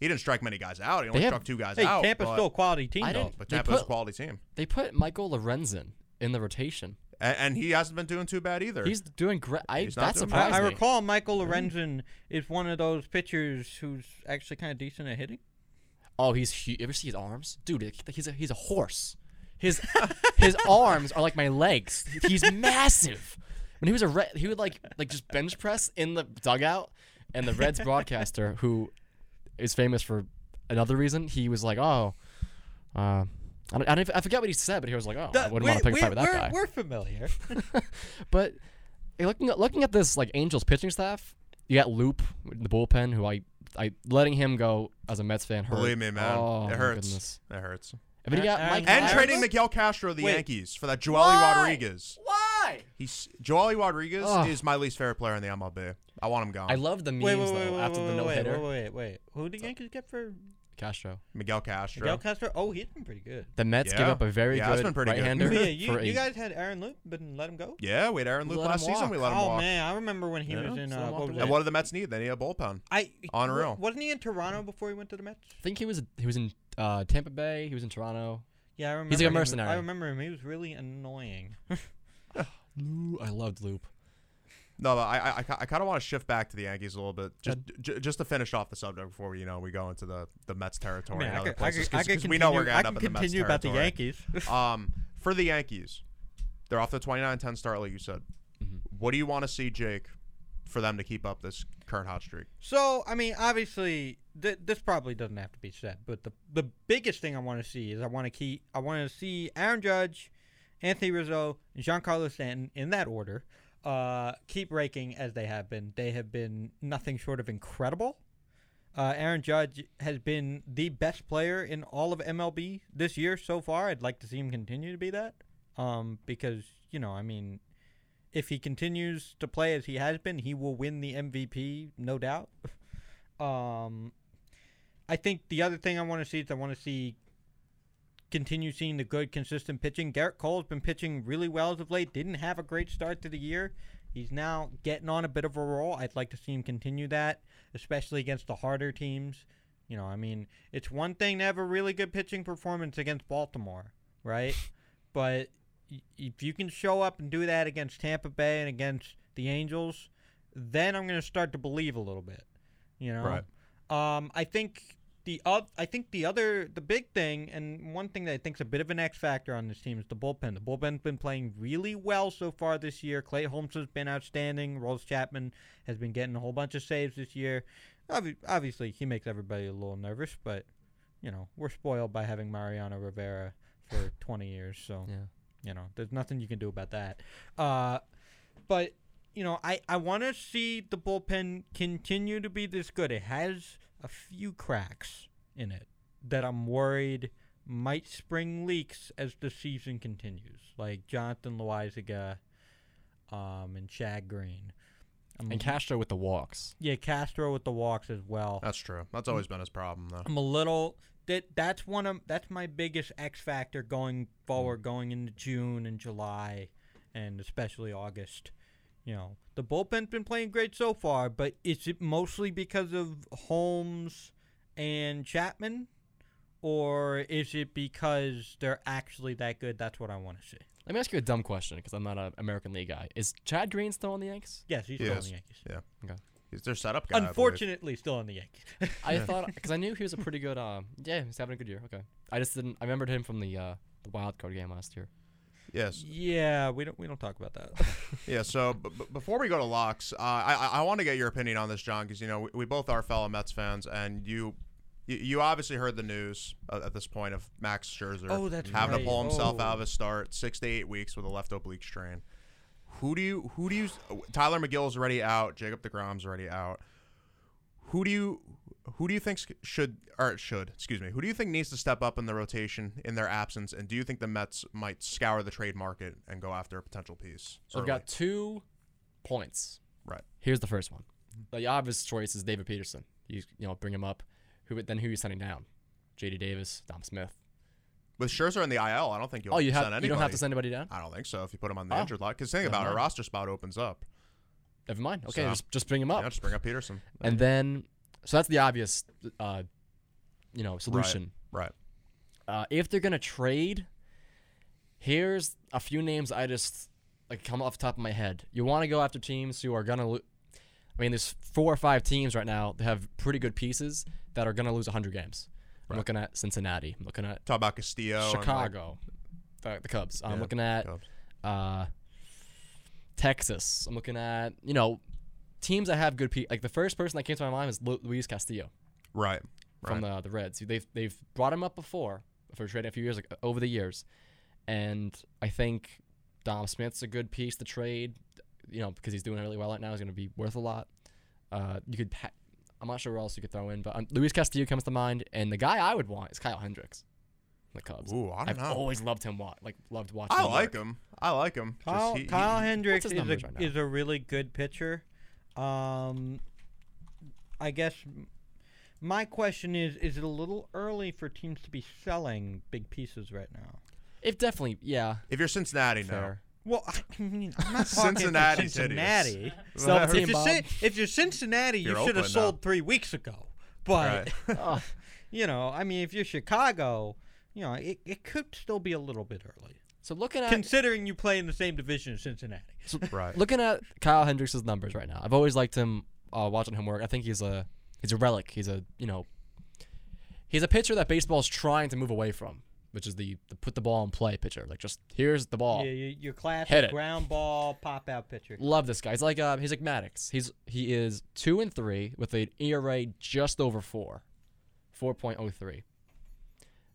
Speaker 4: He didn't strike many guys out. He only
Speaker 3: have-
Speaker 4: struck two guys
Speaker 2: Hey,
Speaker 4: out.
Speaker 2: Tampa's
Speaker 4: but,
Speaker 2: still a quality team though.
Speaker 4: but
Speaker 3: they
Speaker 4: Tampa's a
Speaker 3: put-
Speaker 4: quality team,
Speaker 3: They put Michael Lorenzen in the rotation.
Speaker 4: and, and he hasn't been doing too bad either.
Speaker 3: He's doing great. I
Speaker 4: He's
Speaker 3: that
Speaker 4: doing
Speaker 3: surprised
Speaker 2: I, I recall Michael hmm? Lorenzen is one of those pitchers who's actually kind of decent at hitting.
Speaker 3: Oh, he's huge. You ever see his arms, dude? He's a he's a horse. His [LAUGHS] his arms are like my legs. He's massive. When he was a red, he would like like just bench press in the dugout, and the Reds broadcaster, who is famous for another reason, he was like, "Oh, uh, I, don't, I, don't, I forget what he said, but he was like, "Oh, I wouldn't want to pick a fight with that
Speaker 2: we're,
Speaker 3: guy."
Speaker 2: We're familiar. [LAUGHS] [LAUGHS]
Speaker 3: But looking at looking at this like Angels pitching staff, you got Loup in the bullpen, who I I letting him go as a Mets fan hurt.
Speaker 4: Believe me, man,
Speaker 3: Oh,
Speaker 4: it hurts.
Speaker 3: goodness.
Speaker 4: It hurts.
Speaker 3: And then you got
Speaker 2: And-
Speaker 3: Mike
Speaker 4: And trading Miguel Castro of the
Speaker 2: Wait.
Speaker 4: Yankees for that Joely Rodriguez.
Speaker 3: Why?
Speaker 4: He's Joely Rodriguez
Speaker 3: Ugh.
Speaker 4: is my least favorite player in the MLB. I want him gone.
Speaker 3: I love the memes
Speaker 2: wait, wait,
Speaker 3: though
Speaker 2: wait, wait,
Speaker 3: after
Speaker 2: wait,
Speaker 3: the no hitter.
Speaker 2: wait, wait, wait. Who did the Yankees get for
Speaker 3: Castro.
Speaker 4: Miguel Castro.
Speaker 2: Miguel Castro? Oh, he's been pretty good.
Speaker 3: The Mets give
Speaker 4: Yeah.
Speaker 3: up a very
Speaker 4: Yeah,
Speaker 3: good
Speaker 4: been pretty good.
Speaker 3: right-hander [LAUGHS]
Speaker 2: yeah, you, you guys had Aaron Loup, but didn't let him go.
Speaker 4: Yeah, we had Aaron
Speaker 3: We Loup
Speaker 4: last season. We let him
Speaker 2: oh
Speaker 4: walk.
Speaker 2: man, I remember when he
Speaker 4: Yeah,
Speaker 2: was in. Uh, what was
Speaker 4: And what did the Mets need? They need a bullpen.
Speaker 2: I on
Speaker 4: Unreal.
Speaker 2: Wasn't he in Toronto before he went to the Mets?
Speaker 3: I think he was he was in uh, Tampa Bay. He was in Toronto.
Speaker 2: Yeah, I remember.
Speaker 3: He's like a
Speaker 2: him.
Speaker 3: mercenary.
Speaker 2: I remember him. He was really annoying. [LAUGHS]
Speaker 3: Ooh, I loved Loup.
Speaker 4: No, but I I, I, I kind of want to shift back to the Yankees a little bit, just j- just to finish off the subject before we, you know we go into the, the Mets territory
Speaker 2: Man,
Speaker 4: and
Speaker 2: I
Speaker 4: other
Speaker 2: could,
Speaker 4: places
Speaker 2: could, I could
Speaker 4: because we know we're
Speaker 2: continue-
Speaker 4: gonna end up in the Mets territory.
Speaker 2: continue about the. Yankees. [LAUGHS]
Speaker 4: Um, for the Yankees, they're off the 29-10 start, like you said.
Speaker 3: Mhm.
Speaker 4: What do you want to see, Jake, for them to keep up this current hot streak?
Speaker 2: So, I mean, obviously, th- this probably doesn't have to be said, but the the biggest thing I want to see is I want to keep I want to see Aaron Judge, Anthony Rizzo, and Giancarlo Stanton in that order. Uh, keep raking as they have been. They have been nothing short of incredible. Uh, Aaron Judge has been the best player in all of MLB this year so far. I'd like to see him continue to be that. Um, because you know, I mean, if he continues to play as he has been, he will win the MVP, no doubt. [LAUGHS] um, I think the other thing I want to see is I want to see continue seeing the good, consistent pitching. Gerrit Cole's been pitching really well as of late. Didn't have a great start to the year. He's now getting on a bit of a roll. I'd like to see him continue that, especially against the harder teams. You know, I mean, it's one thing to have a really good pitching performance against Baltimore, right? [LAUGHS] but if you can show up and do that against Tampa Bay and against the Angels, then I'm going to start to believe a little bit. You know,
Speaker 4: Right.
Speaker 2: um, I think the oth- I think the other the big thing and one thing that I think is a bit of an X factor on this team is the bullpen. The bullpen's been playing really well so far this year. Clay Holmes has been outstanding. Rolls Chapman has been getting a whole bunch of saves this year. Obvi- obviously, he makes everybody a little nervous, but you know we're spoiled by having Mariano Rivera for [LAUGHS] 20 years, so
Speaker 3: Yeah.
Speaker 2: you know there's nothing you can do about that. Uh, but you know I I want to see the bullpen continue to be this good. It has a few cracks in it that I'm worried might spring leaks as the season continues, like Jonathan Loaisiga, um, and Chad Green. I'm,
Speaker 3: And Castro with the walks.
Speaker 2: yeah, Castro with the walks as well.
Speaker 4: That's true. That's always been his problem, though.
Speaker 2: I'm a little that that's one of that's my biggest X factor going forward, going into June and July, and especially August. You know, the bullpen's been playing great so far, but is it mostly because of Holmes and Chapman, or is it because they're actually that good? That's what I want to see.
Speaker 3: Let me ask you a dumb question because I'm not an American League guy. Is Chad Green still on the Yankees?
Speaker 2: Yes, he's
Speaker 4: He
Speaker 2: still in
Speaker 4: is.
Speaker 2: the Yankees.
Speaker 4: He's their setup guy. I believe.
Speaker 2: Unfortunately, still on the Yankees. [LAUGHS]
Speaker 3: I thought because I knew he was a pretty good. Uh, yeah, he's having a good year. Okay, I just didn't. I remembered him from the uh, the wild card game last year.
Speaker 4: Yes.
Speaker 2: yeah, we don't we don't talk about that. [LAUGHS]
Speaker 4: Yeah. So b- b- before we go to locks, uh, I I, want to get your opinion on this, John, because you know we, we both are fellow Mets fans, and you. You obviously heard the news uh, at this point of Max Scherzer
Speaker 2: Oh,
Speaker 4: having
Speaker 2: right.
Speaker 4: to pull himself
Speaker 2: Oh.
Speaker 4: out of his start six to eight weeks with a left oblique strain. Who do you who do you Tylor Megill's already out, Jacob Degrom's already out. Who do you who do you think should or should excuse me who do you think needs to step up in the rotation in their absence, and do you think the Mets might scour the trade market and go after a potential piece?
Speaker 3: So I've got two points.
Speaker 4: right.
Speaker 3: Here's the first one. Mm-hmm. The obvious choice is David Peterson. You you know bring him up. Who then who are you sending down? J.D. Davis, Dom Smith.
Speaker 4: With Scherzer in the IL, I don't think you'll
Speaker 3: Oh, you
Speaker 4: send
Speaker 3: have
Speaker 4: anybody.
Speaker 3: you don't have to send anybody down.
Speaker 4: I don't think so. If you put him on the
Speaker 3: Oh.
Speaker 4: injured lot, because think
Speaker 3: Never
Speaker 4: about it, a roster spot opens up.
Speaker 3: Never mind. Okay,
Speaker 4: So-
Speaker 3: just just bring him up.
Speaker 4: Yeah, just bring up Peterson.
Speaker 3: And then So that's the obvious, uh, you know, solution.
Speaker 4: Right.
Speaker 3: Uh, if they're gonna trade, here's a few names I just like come off the top of my head. You want to go after teams who are gonna. Lo- I mean, there's four or five teams right now that have pretty good pieces that are gonna lose 100 games. I'm looking at Cincinnati. I'm looking at
Speaker 4: Talk about Castillo. and, like,
Speaker 3: Chicago, the, the Cubs. I'm
Speaker 4: Yeah,
Speaker 3: looking at uh, Texas. I'm looking at you know teams that have good pe- like the first person that came to my mind is Luis Castillo
Speaker 4: Right.
Speaker 3: from
Speaker 4: Right.
Speaker 3: the the Reds. They've they've brought him up before for trading a few years like, over the years, and I think Dom Smith's a good piece to trade. You know because he's doing really well right now. He's going to be worth a lot. Uh, you could. Ha- I'm not sure where else you could throw in, but um, Luis Castillo comes to mind, and the guy I would want is Kyle Hendricks, the Cubs.
Speaker 4: Ooh, I don't
Speaker 3: I've
Speaker 4: know.
Speaker 3: always loved him. Wa- like loved watching.
Speaker 4: I
Speaker 3: him
Speaker 4: like
Speaker 3: work.
Speaker 4: him. I like him. Just
Speaker 2: Kyle,
Speaker 4: he- he-
Speaker 2: Hendricks is a
Speaker 3: right
Speaker 2: is a really good pitcher. Um, I guess my question is: Is it a little early for teams to be selling big pieces right now?
Speaker 3: If definitely, yeah,
Speaker 4: If you're Cincinnati, no.
Speaker 2: Well, I [LAUGHS] mean, I'm not talking
Speaker 4: Cincinnati's
Speaker 2: for Cincinnati.
Speaker 3: Sell the
Speaker 2: If you're,
Speaker 3: Bob.
Speaker 2: If you're Cincinnati, you
Speaker 4: You're
Speaker 2: should have
Speaker 4: Oakland now.
Speaker 2: sold three weeks ago. But
Speaker 4: Right. [LAUGHS] [LAUGHS]
Speaker 3: Oh,
Speaker 2: you know, I mean, if you're Chicago, you know, it, it could still be a little bit early,
Speaker 3: so looking at
Speaker 2: considering you play in the same division as Cincinnati.
Speaker 4: right. [LAUGHS]
Speaker 3: looking at Kyle Hendricks' numbers right now, I've always liked him. Uh, watching him work, I think he's a he's a relic. He's a you know he's a pitcher that baseball is trying to move away from, which is the, the put the ball in play pitcher. Like just here's the ball.
Speaker 2: Yeah, your, your
Speaker 3: Hit
Speaker 2: classic
Speaker 3: it.
Speaker 2: ground ball pop out pitcher.
Speaker 3: Love this guy. He's like uh, he's like Maddux. He's he is two and three with an ERA just over four, four point oh three.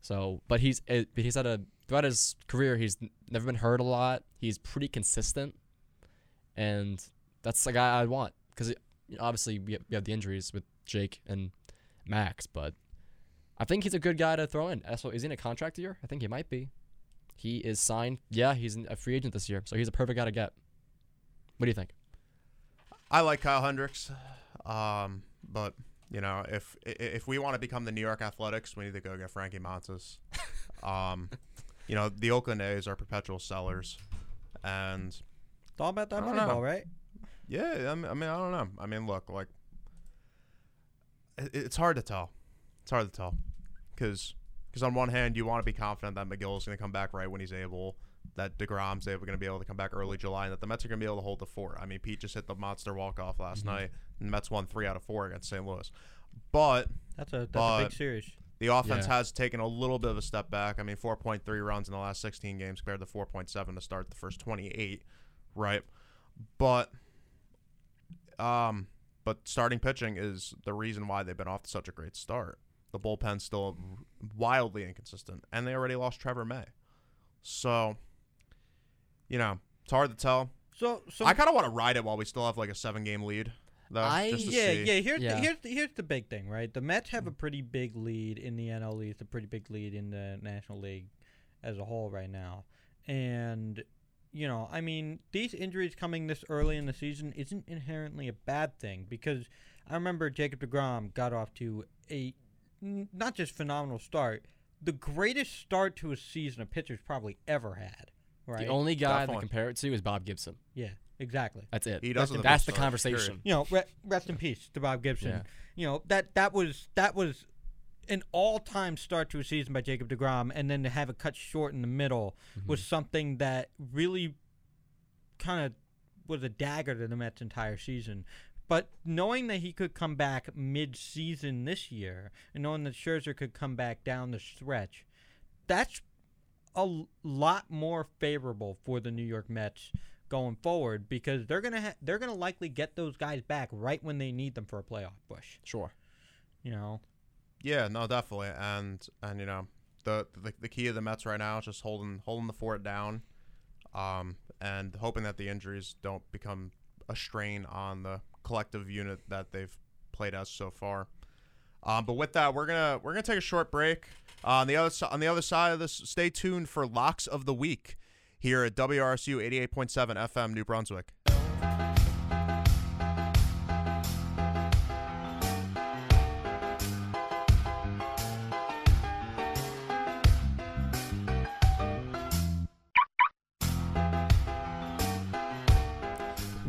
Speaker 3: So, but he's uh, but he's had a throughout his career he's never been hurt a lot. He's pretty consistent, and that's the guy I want because obviously we have, we have the injuries with Jake and Max, but I think he's a good guy to throw in. Also, is he in a contract year? I think he might be. He is signed. Yeah, he's a free agent this year, so he's a perfect guy to get. What do you think?
Speaker 4: I like Kyle Hendricks, um, but you know, if if we want to become the New York Athletics, we need to go get Frankie Montas. [LAUGHS] um, you know, the Oakland A's are perpetual sellers, and
Speaker 2: It's all about that money ball, right?
Speaker 4: yeah, I mean, I mean, I don't know. I mean, look, like, it, it's hard to tell. It's hard to tell, because because on one hand, you want to be confident that Megill is going to come back right when he's able, that Degrom's able going to be able to come back early July, and that the Mets are going to be able to hold the fort. I mean, Pete just hit the monster walk off last mm-hmm. night, and the Mets won three out of four against St. Louis. But
Speaker 2: That's a that's a big series.
Speaker 4: The offense
Speaker 3: Yeah.
Speaker 4: has taken a little bit of a step back. I mean, 4.3 runs in the last 16 games compared to 4.7 to start the first 28, right? But um but starting pitching is the reason why they've been off to such a great start. The bullpen's still wildly inconsistent and they already lost Trevor May. So you know, it's hard to tell.
Speaker 2: So so
Speaker 4: I kind of want to ride it while we still have like a 7-game lead though,
Speaker 3: I-
Speaker 4: just
Speaker 2: yeah,
Speaker 4: see.
Speaker 2: yeah. Here's
Speaker 3: Yeah.
Speaker 2: The, here's the, here's the big thing, right? The Mets have a mm. pretty big lead in the NL East, a pretty big lead in the National League as a whole right now, and you know, I mean, these injuries coming this early in the season isn't inherently a bad thing because I remember Jacob Degrom got off to a not just phenomenal start, the greatest start to a season a pitcher's probably ever had. Right?
Speaker 3: The only guy
Speaker 4: Definitely.
Speaker 3: to compare it to is Bob Gibson.
Speaker 2: yeah, exactly.
Speaker 3: That's it.
Speaker 4: He doesn't have
Speaker 3: That's the
Speaker 4: start,
Speaker 3: conversation.
Speaker 4: period.
Speaker 2: you know, re- rest in peace to Bob Gibson.
Speaker 3: Yeah.
Speaker 2: You know that that was that was an all-time start to a season by Jacob Degrom, and then to have it cut short in the middle mm-hmm. was something that really kind of was a dagger to the Mets' entire season. But knowing that he could come back mid-season this year, and knowing that Scherzer could come back down the stretch, that's a l- lot more favorable for the New York Mets going forward because they're gonna ha- they're gonna likely get those guys back right when they need them for a playoff push.
Speaker 3: Sure.
Speaker 2: You know,
Speaker 4: Yeah, no, definitely, and and you know the the, the key of the Mets right now is just holding holding the fort down, um, and hoping that the injuries don't become a strain on the collective unit that they've played as so far. Um, but with that, we're gonna we're gonna take a short break. Uh, on the other on the other side of this, stay tuned for locks of the week here at WRSU eighty eight point seven FM New Brunswick.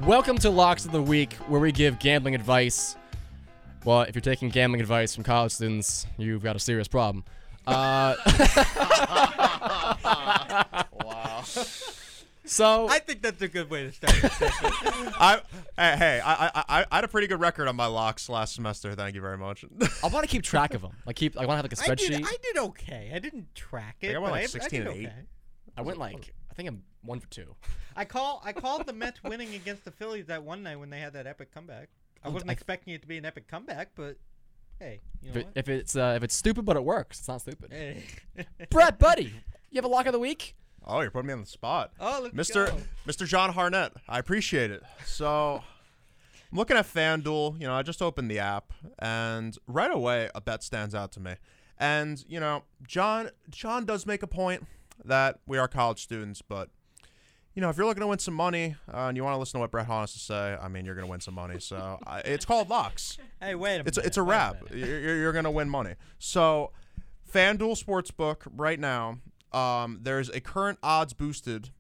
Speaker 3: Welcome to Locks of the Week, where we give gambling advice. Well, if you're taking gambling advice from college students, you've got a serious problem. Uh,
Speaker 4: Wow. [LAUGHS] [LAUGHS]
Speaker 3: so [LAUGHS]
Speaker 2: I think that's a good way to start. the. [LAUGHS]
Speaker 4: I hey, hey I, I I I had a pretty good record on my locks last semester. Thank you very much. [LAUGHS]
Speaker 3: I want to keep track of them. Like keep, I want to have like a
Speaker 2: I
Speaker 3: spreadsheet.
Speaker 2: did, I did okay. I didn't track it.
Speaker 4: I went
Speaker 2: but
Speaker 4: like
Speaker 2: I,
Speaker 4: 16
Speaker 2: I did
Speaker 4: and eight.
Speaker 2: okay.
Speaker 3: I went like I think I'm one for two.
Speaker 2: I call I called the Mets winning against the Phillies that one night when they had that epic comeback. I wasn't
Speaker 3: I-
Speaker 2: expecting it to be an epic comeback, but hey, you
Speaker 3: If,
Speaker 2: know
Speaker 3: it, if it's uh, if it's stupid but it works, it's not stupid.
Speaker 2: what?
Speaker 3: Brett, buddy, you have a lock of the week.
Speaker 4: Oh, you're putting me on the spot.
Speaker 2: oh,
Speaker 4: Mr.
Speaker 2: go.
Speaker 4: Mr. John Hartnett. I appreciate it. So [LAUGHS] I'm looking at FanDuel, you know, I just opened the app and right away a bet stands out to me. And, you know, John John does make a point that we are college students, but you know, if you're looking to win some money uh, and you want to listen to what Brett Hawn has to say, I mean, you're going to win some money. So [LAUGHS] it's called locks.
Speaker 2: Hey, wait a minute.
Speaker 4: It's a, it's a wrap. you're, you're going to win money. So, FanDuel Sportsbook right now, um, there's a current odds boosted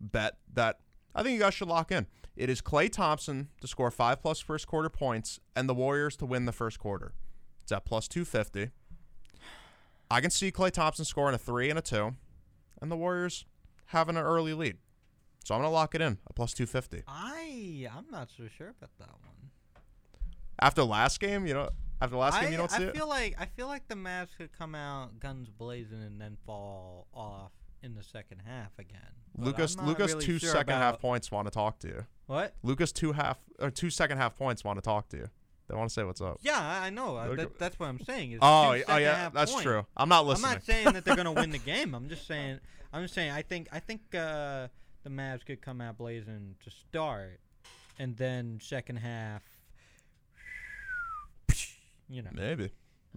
Speaker 4: bet that I think you guys should lock in. It is Klay Thompson to score five plus first quarter points and the Warriors to win the first quarter. It's at plus 250. I can see Klay Thompson scoring a three and a two, and the Warriors having an early lead. So I'm going to lock it in a plus 250.
Speaker 2: I I'm not so sure about that one.
Speaker 4: After last game, you know, after last game,
Speaker 2: I,
Speaker 4: you don't
Speaker 2: I
Speaker 4: see it?
Speaker 2: feel like I feel like the Mavs could come out guns blazing and then fall off in the second half again. But
Speaker 4: Lucas, Lucas,
Speaker 2: really
Speaker 4: two
Speaker 2: sure
Speaker 4: second half points want to talk to you.
Speaker 2: What?
Speaker 4: Lucas, two half or two second half points want to talk to you. They want to say what's up.
Speaker 2: Yeah, I I know. That, that's what I'm saying. Is
Speaker 4: Oh, oh yeah, that's
Speaker 2: points.
Speaker 4: true. I'm not listening.
Speaker 2: I'm not saying that they're gonna win the [LAUGHS] game. I'm just saying. I'm just saying. I think. I think uh, the Mavs could come out blazing to start, and then second half. You know,
Speaker 4: maybe,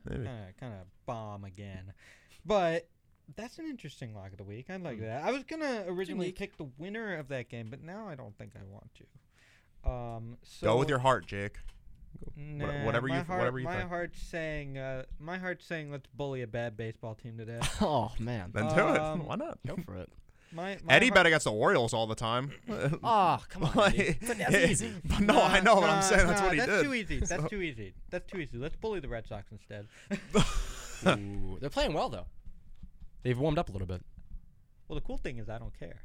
Speaker 4: maybe.
Speaker 2: kind of bomb again, but that's an interesting lock of the week. I like that. I was gonna originally pick the winner of that game, but now I don't think I want to. Um, so
Speaker 4: Go with your heart, Jake.
Speaker 2: Nah,
Speaker 4: whatever
Speaker 2: my
Speaker 4: you-
Speaker 2: heart,
Speaker 4: whatever you
Speaker 2: my
Speaker 4: think.
Speaker 2: heart's saying, uh, my heart's saying, let's bully a bad baseball team today. [LAUGHS]
Speaker 3: Oh man,
Speaker 4: Then do it.
Speaker 2: Um, [LAUGHS]
Speaker 4: Why not?
Speaker 3: go for it.
Speaker 2: My, my
Speaker 4: Eddie
Speaker 2: heart-
Speaker 4: bet against the Orioles all the time. [LAUGHS]
Speaker 3: Oh come on,
Speaker 4: Like,
Speaker 3: Eddie. But that's [LAUGHS] easy.
Speaker 4: But no, I know. but I'm
Speaker 2: Nah,
Speaker 4: saying that's
Speaker 2: nah,
Speaker 4: what he
Speaker 2: that's
Speaker 4: did.
Speaker 2: too easy. That's
Speaker 4: So-
Speaker 2: too easy. That's too easy. Let's bully the Red Sox instead. [LAUGHS]
Speaker 3: Ooh, they're playing well though. They've warmed up a little bit.
Speaker 2: well, the cool thing is I don't care.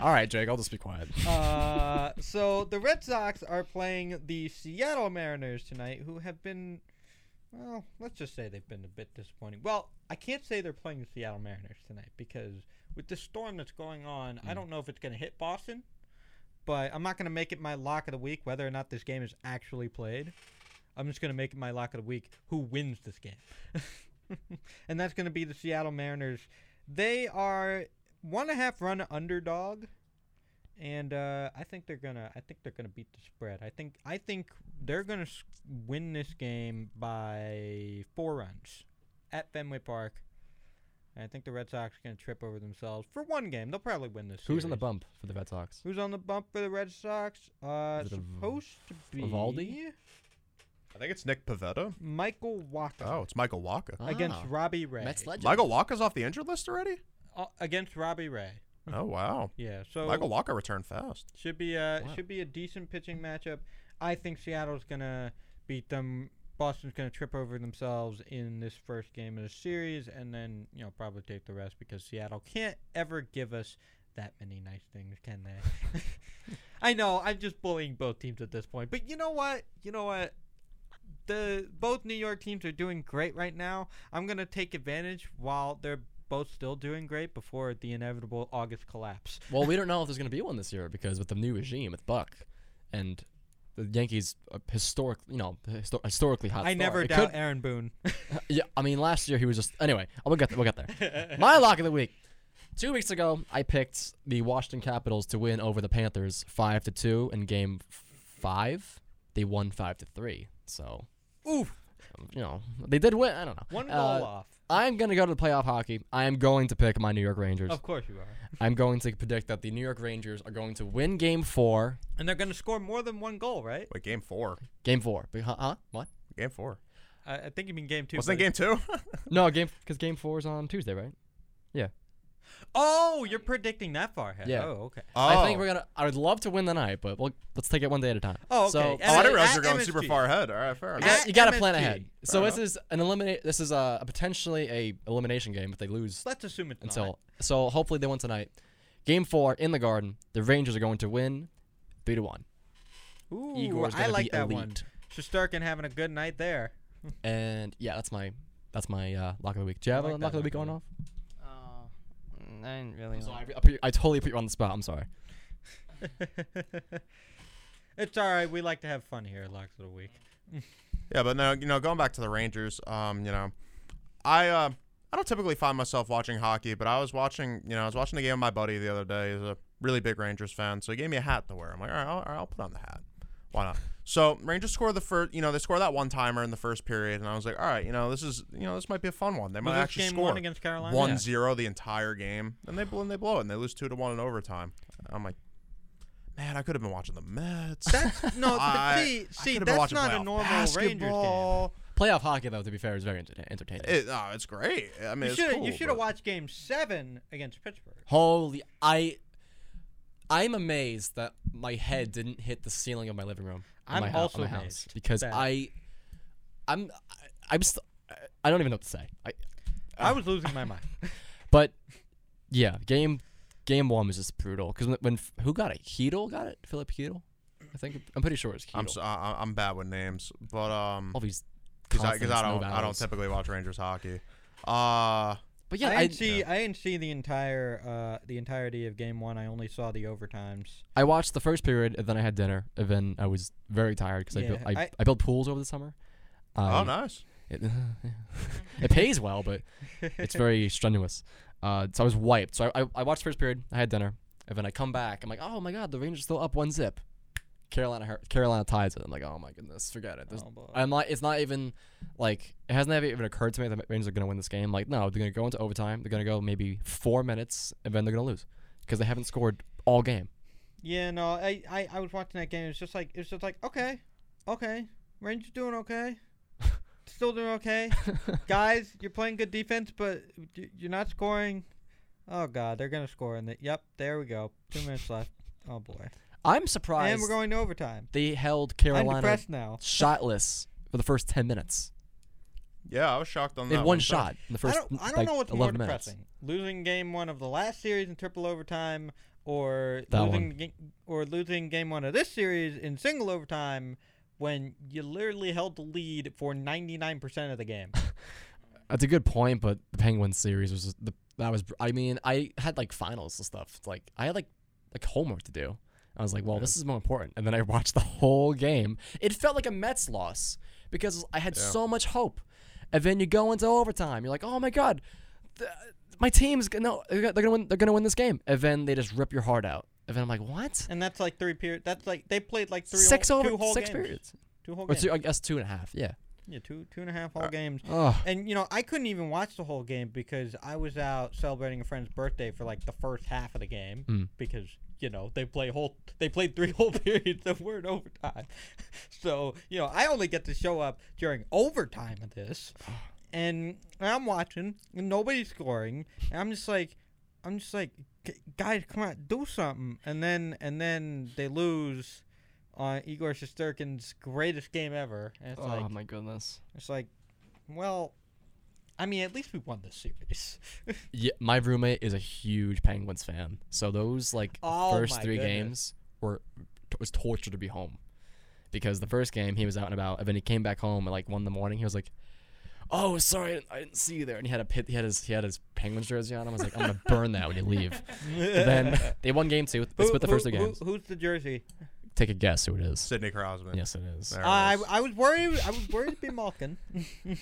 Speaker 3: All right, Jake, I'll just be quiet.
Speaker 2: uh, so the Red Sox are playing the Seattle Mariners tonight, who have been, well, let's just say they've been a bit disappointing. Well, I can't say they're playing the Seattle Mariners tonight because with the storm that's going on, I don't know if it's going to hit Boston. But I'm not going to make it my lock of the week whether or not this game is actually played. I'm just going to make it my lock of the week who wins this game. [LAUGHS] and that's going to be the Seattle Mariners. They are one and a half run underdog and uh, I think they're gonna. I think they're gonna beat the spread. I think. I think they're gonna win this game by four runs at Fenway Park. And I think the Red Sox are gonna trip over themselves for one game. They'll probably win this.
Speaker 3: Who's on the bump for the Red Sox?
Speaker 2: Who's on the bump for the Red Sox? Uh,
Speaker 3: Is it
Speaker 2: supposed to be
Speaker 3: Eovaldi?
Speaker 4: I think it's Nick Pivetta.
Speaker 2: Michael Wacha
Speaker 4: Oh, it's Michael Wacha.
Speaker 2: against
Speaker 3: Ah,
Speaker 2: Robbie Ray.
Speaker 3: Mets legend.
Speaker 4: Michael Wacha's off the injured list already.
Speaker 2: Uh, against Robbie Ray.
Speaker 4: Oh wow.
Speaker 2: Yeah. So
Speaker 4: Michael Wacha returned fast.
Speaker 2: Should be a
Speaker 3: Wow.
Speaker 2: should be a decent pitching matchup. I think Seattle's gonna beat them. Boston's gonna trip over themselves in this first game of the series, and then you know probably take the rest because Seattle can't ever give us that many nice things, can they? [LAUGHS] I know I'm just bullying both teams at this point, but you know what? You know what? The both New York teams are doing great right now. I'm gonna take advantage while they're both still doing great before the inevitable August collapse.
Speaker 3: Well, we don't know if there's going to be one this year because with the new regime with Buck and the Yankees, uh, historic, you know, histo- historically hot.
Speaker 2: I
Speaker 3: start,
Speaker 2: never
Speaker 3: it
Speaker 2: doubt
Speaker 3: could-
Speaker 2: Aaron Boone. [LAUGHS]
Speaker 3: yeah, I mean, last year he was just. Anyway, we'll get we'll get there. [LAUGHS] My lock of the week. Two weeks ago, I picked the Washington Capitals to win over the Panthers five to two in Game Five. They won five to three. So,
Speaker 2: Oof.
Speaker 3: You know, they did win. I don't know.
Speaker 2: One goal
Speaker 3: Uh,
Speaker 2: off.
Speaker 3: I'm gonna go to the playoff hockey. I am going to pick my New York Rangers.
Speaker 2: Of course you are.
Speaker 3: I'm going to predict that the New York Rangers are going to win Game Four.
Speaker 2: And they're going to score more than one goal, right?
Speaker 4: Wait, game four.
Speaker 3: Game Four. Huh? huh? What?
Speaker 4: Game four.
Speaker 2: I, I think you mean game two.
Speaker 4: Wasn't it game two? [LAUGHS]
Speaker 3: No, game because Game Four is on Tuesday, right?
Speaker 2: Oh, you're predicting that far ahead.
Speaker 3: Yeah.
Speaker 2: Oh, okay.
Speaker 3: I think
Speaker 4: Oh.
Speaker 3: we're gonna. I would love to win the night, but we'll, let's take it one day at a time.
Speaker 2: Oh, okay.
Speaker 3: So,
Speaker 4: Oh, I
Speaker 2: At-
Speaker 4: didn't realize
Speaker 2: at
Speaker 4: you're going super far ahead. All right, fair
Speaker 3: you
Speaker 4: enough.
Speaker 3: gotta, you gotta plan
Speaker 2: MSG.
Speaker 3: ahead. So
Speaker 4: Fair
Speaker 3: this is an eliminate. This is a, a potentially a elimination game if they lose
Speaker 2: Let's assume it's
Speaker 3: until.
Speaker 2: not.
Speaker 3: So hopefully they win tonight. Game four in the Garden. The Rangers are going to win, three to one.
Speaker 2: Ooh,
Speaker 3: Igor's
Speaker 2: I like
Speaker 3: be
Speaker 2: that one.
Speaker 3: elite.
Speaker 2: Shesterkin having a good night there. [LAUGHS]
Speaker 3: And yeah, that's my that's my uh, lock of the week. Do you have
Speaker 2: like
Speaker 3: a lock of the week going
Speaker 2: of
Speaker 3: off?
Speaker 5: I didn't really.
Speaker 3: So I,
Speaker 5: like-
Speaker 3: I, put you- I totally put you on the spot. I'm sorry. [LAUGHS]
Speaker 2: it's all right. We like to have fun here Locks of the Week.
Speaker 4: Yeah, but no, you know, going back to the Rangers, um, you know, I uh, I don't typically find myself watching hockey, but I was watching, you know, I was watching the game with my buddy the other day. He's a really big Rangers fan, so he gave me a hat to wear. I'm like, all right, I'll, all right, I'll put on the hat. Why not? So Rangers score the first, you know, they score that one timer in the first period, and I was like, all right, you know, this is, you know, this might be a fun one. They might
Speaker 2: this
Speaker 4: actually
Speaker 2: game
Speaker 4: score
Speaker 2: one against Carolina?
Speaker 4: 1-0 the entire game, and they blow, and they blow it, and they lose two to one in overtime. I'm like, man, I could have been watching the Mets.
Speaker 2: That's no. [LAUGHS] but
Speaker 4: I-
Speaker 2: see, see, that's not a
Speaker 4: playoff
Speaker 2: normal Rangers game.
Speaker 4: basketball.
Speaker 3: Playoff hockey, though, to be fair, is very entertaining.
Speaker 4: It, oh, it's great. I mean,
Speaker 2: You should
Speaker 4: cool,
Speaker 2: you should have watched Game Seven against Pittsburgh.
Speaker 3: Holy, I, I'm amazed that my head didn't hit the ceiling of my living room.
Speaker 2: I'm
Speaker 3: my hou-
Speaker 2: also
Speaker 3: my house
Speaker 2: amazed
Speaker 3: because
Speaker 2: that-
Speaker 3: I, I'm, I, I'm st- I don't even know what to say. I,
Speaker 2: I was losing my mind. [LAUGHS]
Speaker 3: but yeah, game, game one was just brutal because when, when who got it? Heedle got it. Philip Heedle, I think. I'm pretty sure it's Heedle.
Speaker 4: I'm so, I, I'm bad with names, but um,
Speaker 3: All these
Speaker 4: because I, 'cause I
Speaker 3: consonants, no
Speaker 4: don't I don't typically watch Rangers hockey. Uh,
Speaker 3: But yeah,
Speaker 2: I
Speaker 3: I,
Speaker 2: didn't see. I didn't see the entire uh, the entirety of Game One. I only saw the overtimes.
Speaker 3: I watched the first period and then I had dinner and then I was very tired because I built
Speaker 2: Yeah,
Speaker 3: I,
Speaker 2: I-
Speaker 3: I, built pools over the summer.
Speaker 4: oh,
Speaker 3: Um,
Speaker 4: nice.
Speaker 3: It, [LAUGHS] it pays well, but it's very [LAUGHS] strenuous. Uh, so I was wiped. So I, I, I watched first period. I had dinner, and then I come back. I'm like, oh my god, the Rangers still up one zip. Carolina Carolina ties it. I'm like, oh my goodness, forget it.
Speaker 2: Oh.
Speaker 3: I'm not. It's not even like it hasn't even occurred to me that the Rangers are gonna win this game. Like, no, they're gonna go into overtime. They're gonna go maybe four minutes, and then they're gonna lose because they haven't scored all game.
Speaker 2: Yeah, no, I, I, I was watching that game. It's just like it's just like okay, okay, Rangers doing okay, [LAUGHS] still doing okay, guys. You're playing good defense, but you're not scoring. Oh God, they're gonna score in the. Yep, there we go. Two minutes left. Oh boy,
Speaker 3: I'm surprised
Speaker 2: and we're going to overtime.
Speaker 3: they held Carolina
Speaker 2: now. [LAUGHS]
Speaker 3: shotless for the first ten minutes.
Speaker 4: Yeah, I was shocked on
Speaker 3: They
Speaker 4: that.
Speaker 3: had one
Speaker 4: too.
Speaker 3: shot in the
Speaker 2: I
Speaker 3: first.
Speaker 2: don't, I don't
Speaker 3: like,
Speaker 2: know what's more
Speaker 3: 11 minutes.
Speaker 2: depressing: losing game one of the last series in triple overtime, or
Speaker 3: That
Speaker 2: losing
Speaker 3: one.
Speaker 2: or losing game one of this series in single overtime, when you literally held the lead for 99% of the game. [LAUGHS]
Speaker 3: That's a good point, but the Penguins series was the that was. I mean, I had like finals and stuff. Like I had like like homework to do. I was like, well, this is more important. And then I [LAUGHS] watched the whole game. It felt like a Mets loss because I had
Speaker 4: Yeah.
Speaker 3: so much hope. And then you go into overtime. You're like, oh my god, my team's gonna they're gonna- win. They're gonna win this game. And then they just rip your heart out. And then I'm like, what?
Speaker 2: And that's like three periods. That's like they played like three
Speaker 3: Six
Speaker 2: whole,
Speaker 3: over
Speaker 2: two whole
Speaker 3: six
Speaker 2: games.
Speaker 3: periods.
Speaker 2: Two whole
Speaker 3: Or
Speaker 2: games.
Speaker 3: two, I guess two and a half. Yeah.
Speaker 2: yeah, two two and a half whole
Speaker 4: Uh,
Speaker 2: games. And you know, I couldn't even watch the whole game because I was out celebrating a friend's birthday for like the first half of the game
Speaker 3: Mm.
Speaker 2: because you know they play whole they played three [LAUGHS] whole periods that were in overtime. [LAUGHS] So you know, I only get to show up during overtime of this, and I'm watching and nobody's scoring, and I'm just like, I'm just like, guys, come on, do something, and then and then they lose. On Igor Shesterkin's greatest game ever, and it's
Speaker 3: Oh
Speaker 2: like
Speaker 3: my goodness.
Speaker 2: it's like, well, I mean, at least we won the series. [LAUGHS]
Speaker 3: Yeah, my roommate is a huge Penguins fan. So those like
Speaker 2: Oh
Speaker 3: first three
Speaker 2: goodness.
Speaker 3: games were it was torture to be home. Because the first game he was out and about, and then he came back home at like one in the morning. He was like, "Oh, sorry, I didn't, I didn't see you there." And he had a pit, he had his he had his Penguins jersey on. I was like, "I'm gonna burn that when you leave." [LAUGHS] Then they won game two. They
Speaker 2: Who-
Speaker 3: split the
Speaker 2: who-
Speaker 3: first two
Speaker 2: who-
Speaker 3: games.
Speaker 2: who's the jersey?
Speaker 3: Take a guess who it is.
Speaker 4: Sidney Crosby.
Speaker 3: Yes, it is.
Speaker 4: There
Speaker 2: I,
Speaker 4: is.
Speaker 2: I was worried. I was worried to be Malkin. [LAUGHS]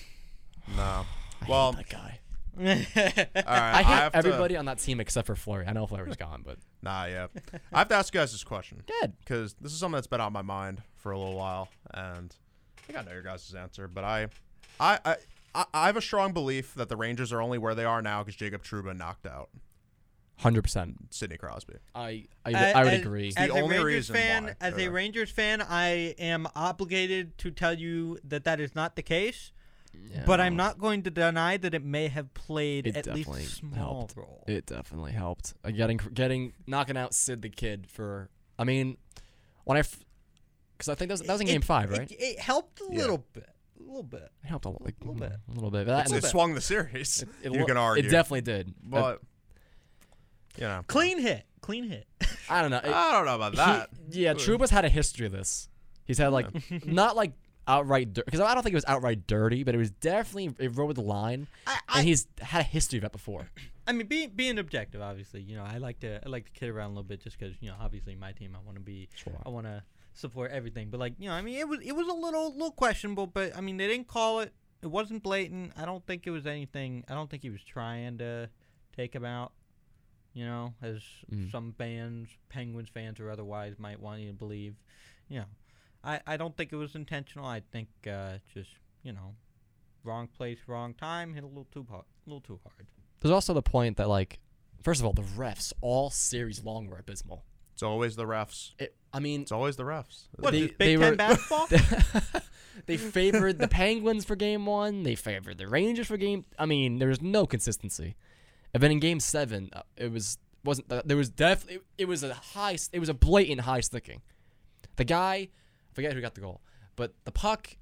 Speaker 4: no.
Speaker 3: I
Speaker 4: Well,
Speaker 3: hate that guy. [LAUGHS]
Speaker 4: all right.
Speaker 3: I hate
Speaker 4: have to-
Speaker 3: everybody on that team except for Fleury. I know Fleury's gone, but [LAUGHS]
Speaker 4: Nah, yeah. I have to ask you guys this question
Speaker 3: good.
Speaker 4: because this is something that's been on my mind for a little while, and I think I know your guys' answer. But I, I, I, I I have a strong belief that the Rangers are only where they are now because Jacob Trouba knocked out
Speaker 3: Hundred percent.
Speaker 4: Sidney Crosby.
Speaker 3: I, I uh, would
Speaker 2: as-
Speaker 3: agree.
Speaker 4: the
Speaker 2: As a
Speaker 4: only
Speaker 2: Rangers
Speaker 4: reason
Speaker 2: fan,
Speaker 4: why.
Speaker 2: as a Rangers fan, I am obligated to tell you that that is not the case. But I'm not going to deny that it may have played
Speaker 3: It
Speaker 2: at least
Speaker 3: definitely
Speaker 2: a small
Speaker 3: helped.
Speaker 2: role.
Speaker 3: It definitely helped. Uh, getting getting knocking out Sid the Kid for. I mean, when I, because I think that was, that was in
Speaker 2: It-
Speaker 3: Game Five, right?
Speaker 2: It, it helped a
Speaker 4: Yeah.
Speaker 2: little bit, a little bit.
Speaker 3: It helped a little, like,
Speaker 2: little bit.
Speaker 3: a little bit. That-
Speaker 4: it swung the series.
Speaker 3: it- it
Speaker 4: you can argue.
Speaker 3: It definitely did. Uh,
Speaker 4: But you know,
Speaker 2: Clean hit, clean hit.
Speaker 3: I don't know. It-
Speaker 4: I don't know about that.
Speaker 3: He, yeah, Trouba's had a history of this. He's had like not like outright because I don't think it was outright dirty, but it was definitely it rode the line,
Speaker 2: I,
Speaker 3: and he's had a history of that before. [CLEARS THROAT]
Speaker 2: I mean, being being objective, obviously, you know, I like to I like to kid around a little bit just because you know, obviously, my team, I want to be,
Speaker 3: Sure.
Speaker 2: I want to support everything. But like, you know, I mean, it was it was a little little questionable, but I mean, they didn't call it. It wasn't blatant. I don't think it was anything. I don't think he was trying to take him out. You know, as
Speaker 3: Mm.
Speaker 2: some fans, Penguins fans or otherwise, might want you to believe. You know, I I don't think it was intentional. I think uh, just you know, wrong place, wrong time, hit a little too hard, a little too hard.
Speaker 3: There's also the point that like, first of all, the refs all series long were abysmal.
Speaker 4: It's always the refs.
Speaker 3: It, I mean,
Speaker 4: It's always the refs.
Speaker 2: What
Speaker 3: They-
Speaker 2: is this,
Speaker 3: they
Speaker 2: Big Ten
Speaker 3: were- [LAUGHS]
Speaker 2: basketball? [LAUGHS]
Speaker 3: they favored the Penguins for game one. They favored the Rangers for game. I mean, there was no consistency. And then in game seven, uh, it was wasn't uh, there was definitely it, was a high it was a blatant high sticking. The guy, I forget who got the goal, but the puck.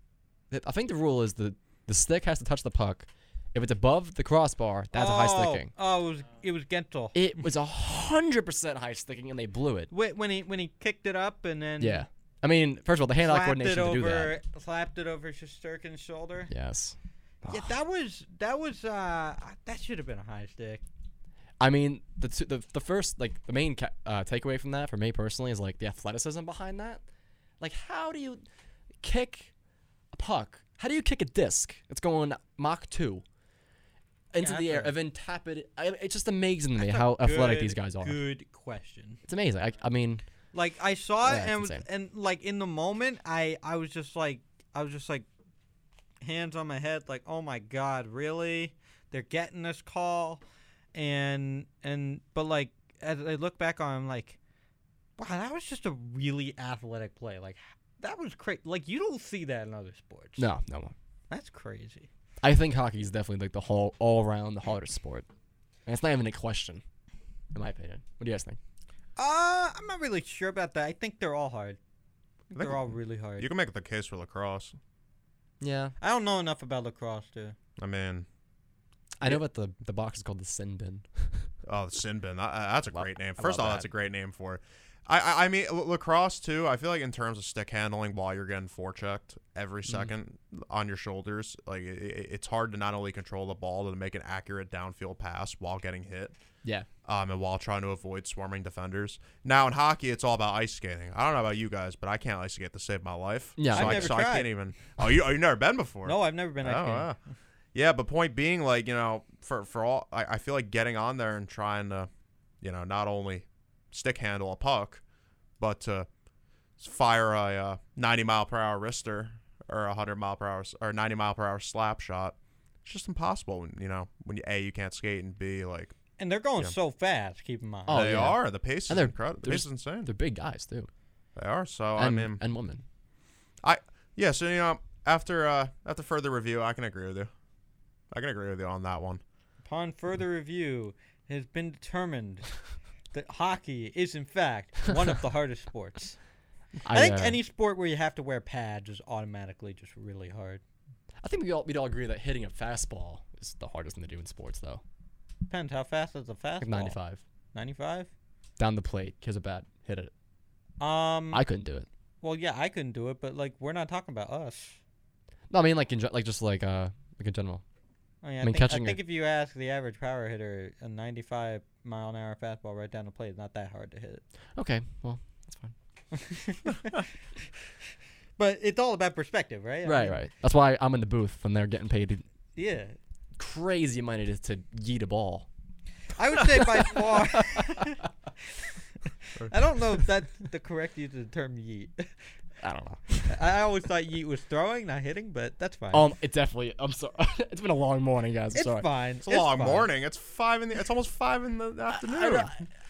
Speaker 3: I think the rule is the the stick has to touch the puck. If it's above the crossbar, that's a high
Speaker 2: Oh,
Speaker 3: sticking.
Speaker 2: Oh, it was it was Gentle.
Speaker 3: It was a hundred percent high sticking, and they blew it.
Speaker 2: Wh- when he when he kicked it up and then
Speaker 3: Yeah, I mean, first of all, the hand-eye coordination to do
Speaker 2: over
Speaker 3: that.
Speaker 2: slapped it over Shesterkin's shoulder.
Speaker 3: Yes.
Speaker 2: Yeah, that was that was uh that should have been a high stick.
Speaker 3: I mean, the two, the the first like the main ca- uh, takeaway from that for me personally is like the athleticism behind that. Like, how do you kick a puck? How do you kick a disc? It's going Mach two into
Speaker 2: Yeah,
Speaker 3: the air and then tap it. I, it's just amazing to me how athletic these guys are.
Speaker 2: Good question.
Speaker 3: It's amazing. I, I mean,
Speaker 2: Like I saw it
Speaker 3: Yeah, it's
Speaker 2: and was, and like in the moment I I was just like I was just like hands on my head like oh my god really they're getting this call and and but like as I look back on it, I'm like wow that was just a really athletic play like that was crazy like you don't see that in other sports
Speaker 3: no, no.
Speaker 2: that's crazy
Speaker 3: I think hockey is definitely like the whole all around the hardest sport, and it's not even a question, in my opinion. What do you guys think?
Speaker 2: uh I'm not really sure about that I think they're all hard I think
Speaker 4: think
Speaker 2: they're all really hard
Speaker 4: You can make the case for lacrosse.
Speaker 3: Yeah,
Speaker 2: I don't know enough about lacrosse to
Speaker 4: I mean,
Speaker 3: I know what the the box is called the sin bin. [LAUGHS]
Speaker 4: oh, the sin bin. That- that's a great name. First of
Speaker 3: love
Speaker 4: all, that's a great name for it. I, I, mean, l- lacrosse too. I feel like in terms of stick handling, while you're getting forechecked every
Speaker 3: Mm.
Speaker 4: second on your shoulders, like it, it- it's hard to not only control the ball to make an accurate downfield pass while getting hit,
Speaker 3: Yeah,
Speaker 4: um, and while trying to avoid swarming defenders. Now in hockey, it's all about ice skating. I don't know about you guys, but I can't ice skate to save my life.
Speaker 3: Yeah.
Speaker 4: so
Speaker 2: I've
Speaker 4: I,
Speaker 2: never
Speaker 4: so I can't even. Oh, you oh, you never been before?
Speaker 2: no I've never been
Speaker 4: Oh, wow. Yeah, but point being, like you know, for for all, I, I feel like getting on there and trying to, you know, not only stick handle a puck, but to fire a uh, 90 mile per hour wrister or a 100 mile per hour or 90 mile per hour slap shot. It's just impossible. When, you know, when you, a you can't skate and b like
Speaker 2: And they're going
Speaker 4: Yeah.
Speaker 2: so fast. Keep in mind.
Speaker 3: Oh,
Speaker 4: they
Speaker 3: yeah.
Speaker 4: are. The pace is incredible. The pace is insane.
Speaker 3: they're big guys too,
Speaker 4: They are. So
Speaker 3: and,
Speaker 4: I mean,
Speaker 3: and women.
Speaker 4: I yeah. So you know, after uh after further review, I can agree with you. I can agree with you on that one.
Speaker 2: Upon further review, it has been determined [LAUGHS] that hockey is in fact one of the [LAUGHS] hardest sports. [LAUGHS] I, think
Speaker 3: uh,
Speaker 2: any sport where you have to wear pads is automatically just really hard.
Speaker 3: I think we all we'd all agree that hitting a fastball is the hardest thing to do in sports, though.
Speaker 2: Depends how fast is the fastball.
Speaker 3: Like 95
Speaker 2: 95?
Speaker 3: down the plate, here's a bat, hit it.
Speaker 2: Um.
Speaker 3: I couldn't do it.
Speaker 2: well, yeah, I couldn't do it, but like we're not talking about us.
Speaker 3: No, I mean like in like just like uh like in general.
Speaker 2: I mean, I,
Speaker 3: I mean,
Speaker 2: think, I think if you ask the average power hitter, a 95 mile an hour fastball right down the plate is not that hard to hit.
Speaker 3: Okay, well that's fine. [LAUGHS]
Speaker 2: But it's all about perspective, right? I
Speaker 3: right,
Speaker 2: mean,
Speaker 3: right. That's why I'm in the booth when they're getting paid
Speaker 2: Yeah.
Speaker 3: crazy money to, to yeet a ball.
Speaker 2: I would say by [LAUGHS] far. [LAUGHS] I don't know if that's the correct use of the term yeet.
Speaker 3: I don't know.
Speaker 2: I I always thought yeet was throwing, not hitting, but that's fine.
Speaker 3: Um, it definitely. I'm sorry. [LAUGHS] it's been a long morning, guys. I'm
Speaker 2: it's
Speaker 3: sorry.
Speaker 2: fine.
Speaker 4: It's a long
Speaker 2: fine.
Speaker 4: morning. It's five in the. It's almost five in the afternoon.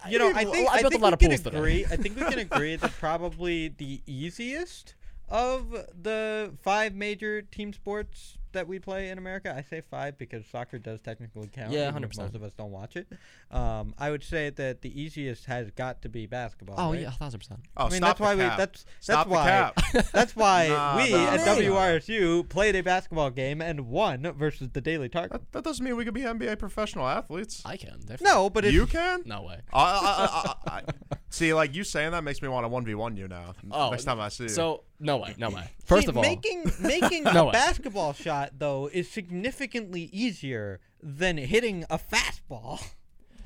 Speaker 2: You know, I think
Speaker 3: I
Speaker 2: I,
Speaker 3: built a
Speaker 2: think
Speaker 3: lot
Speaker 2: we
Speaker 3: of
Speaker 2: can
Speaker 3: pools today.
Speaker 2: agree. I think we can [LAUGHS] agree that probably the easiest of the five major team sports that we play in America. I say five because soccer does technically count.
Speaker 3: Yeah, 100%.
Speaker 2: Most of us don't watch it. Um, I would say that the easiest has got to be basketball.
Speaker 3: Oh
Speaker 2: right?
Speaker 3: yeah, a thousand percent.
Speaker 4: Oh,
Speaker 2: I mean
Speaker 4: stop
Speaker 2: that's why
Speaker 4: the
Speaker 2: we
Speaker 4: cap.
Speaker 2: that's
Speaker 4: Stop
Speaker 2: that's
Speaker 4: the
Speaker 2: why
Speaker 4: cap. [LAUGHS]
Speaker 2: that's why [LAUGHS]
Speaker 4: Nah,
Speaker 2: we
Speaker 4: nah,
Speaker 2: at
Speaker 4: nah.
Speaker 2: WRSU played a basketball game and won versus the Daily Targum.
Speaker 4: That, that doesn't mean we could be NBA professional athletes.
Speaker 3: I can. definitely.
Speaker 2: No, but it's
Speaker 4: you can.
Speaker 3: No way. [LAUGHS]
Speaker 4: I, I, I, I, I, see, like you saying that makes me want to one v one you now.
Speaker 3: Oh,
Speaker 4: next time I see you.
Speaker 3: So no way, no way. First
Speaker 2: See,
Speaker 3: of all,
Speaker 2: making making
Speaker 3: No
Speaker 2: a
Speaker 3: way.
Speaker 2: basketball shot though is significantly easier than hitting a fastball.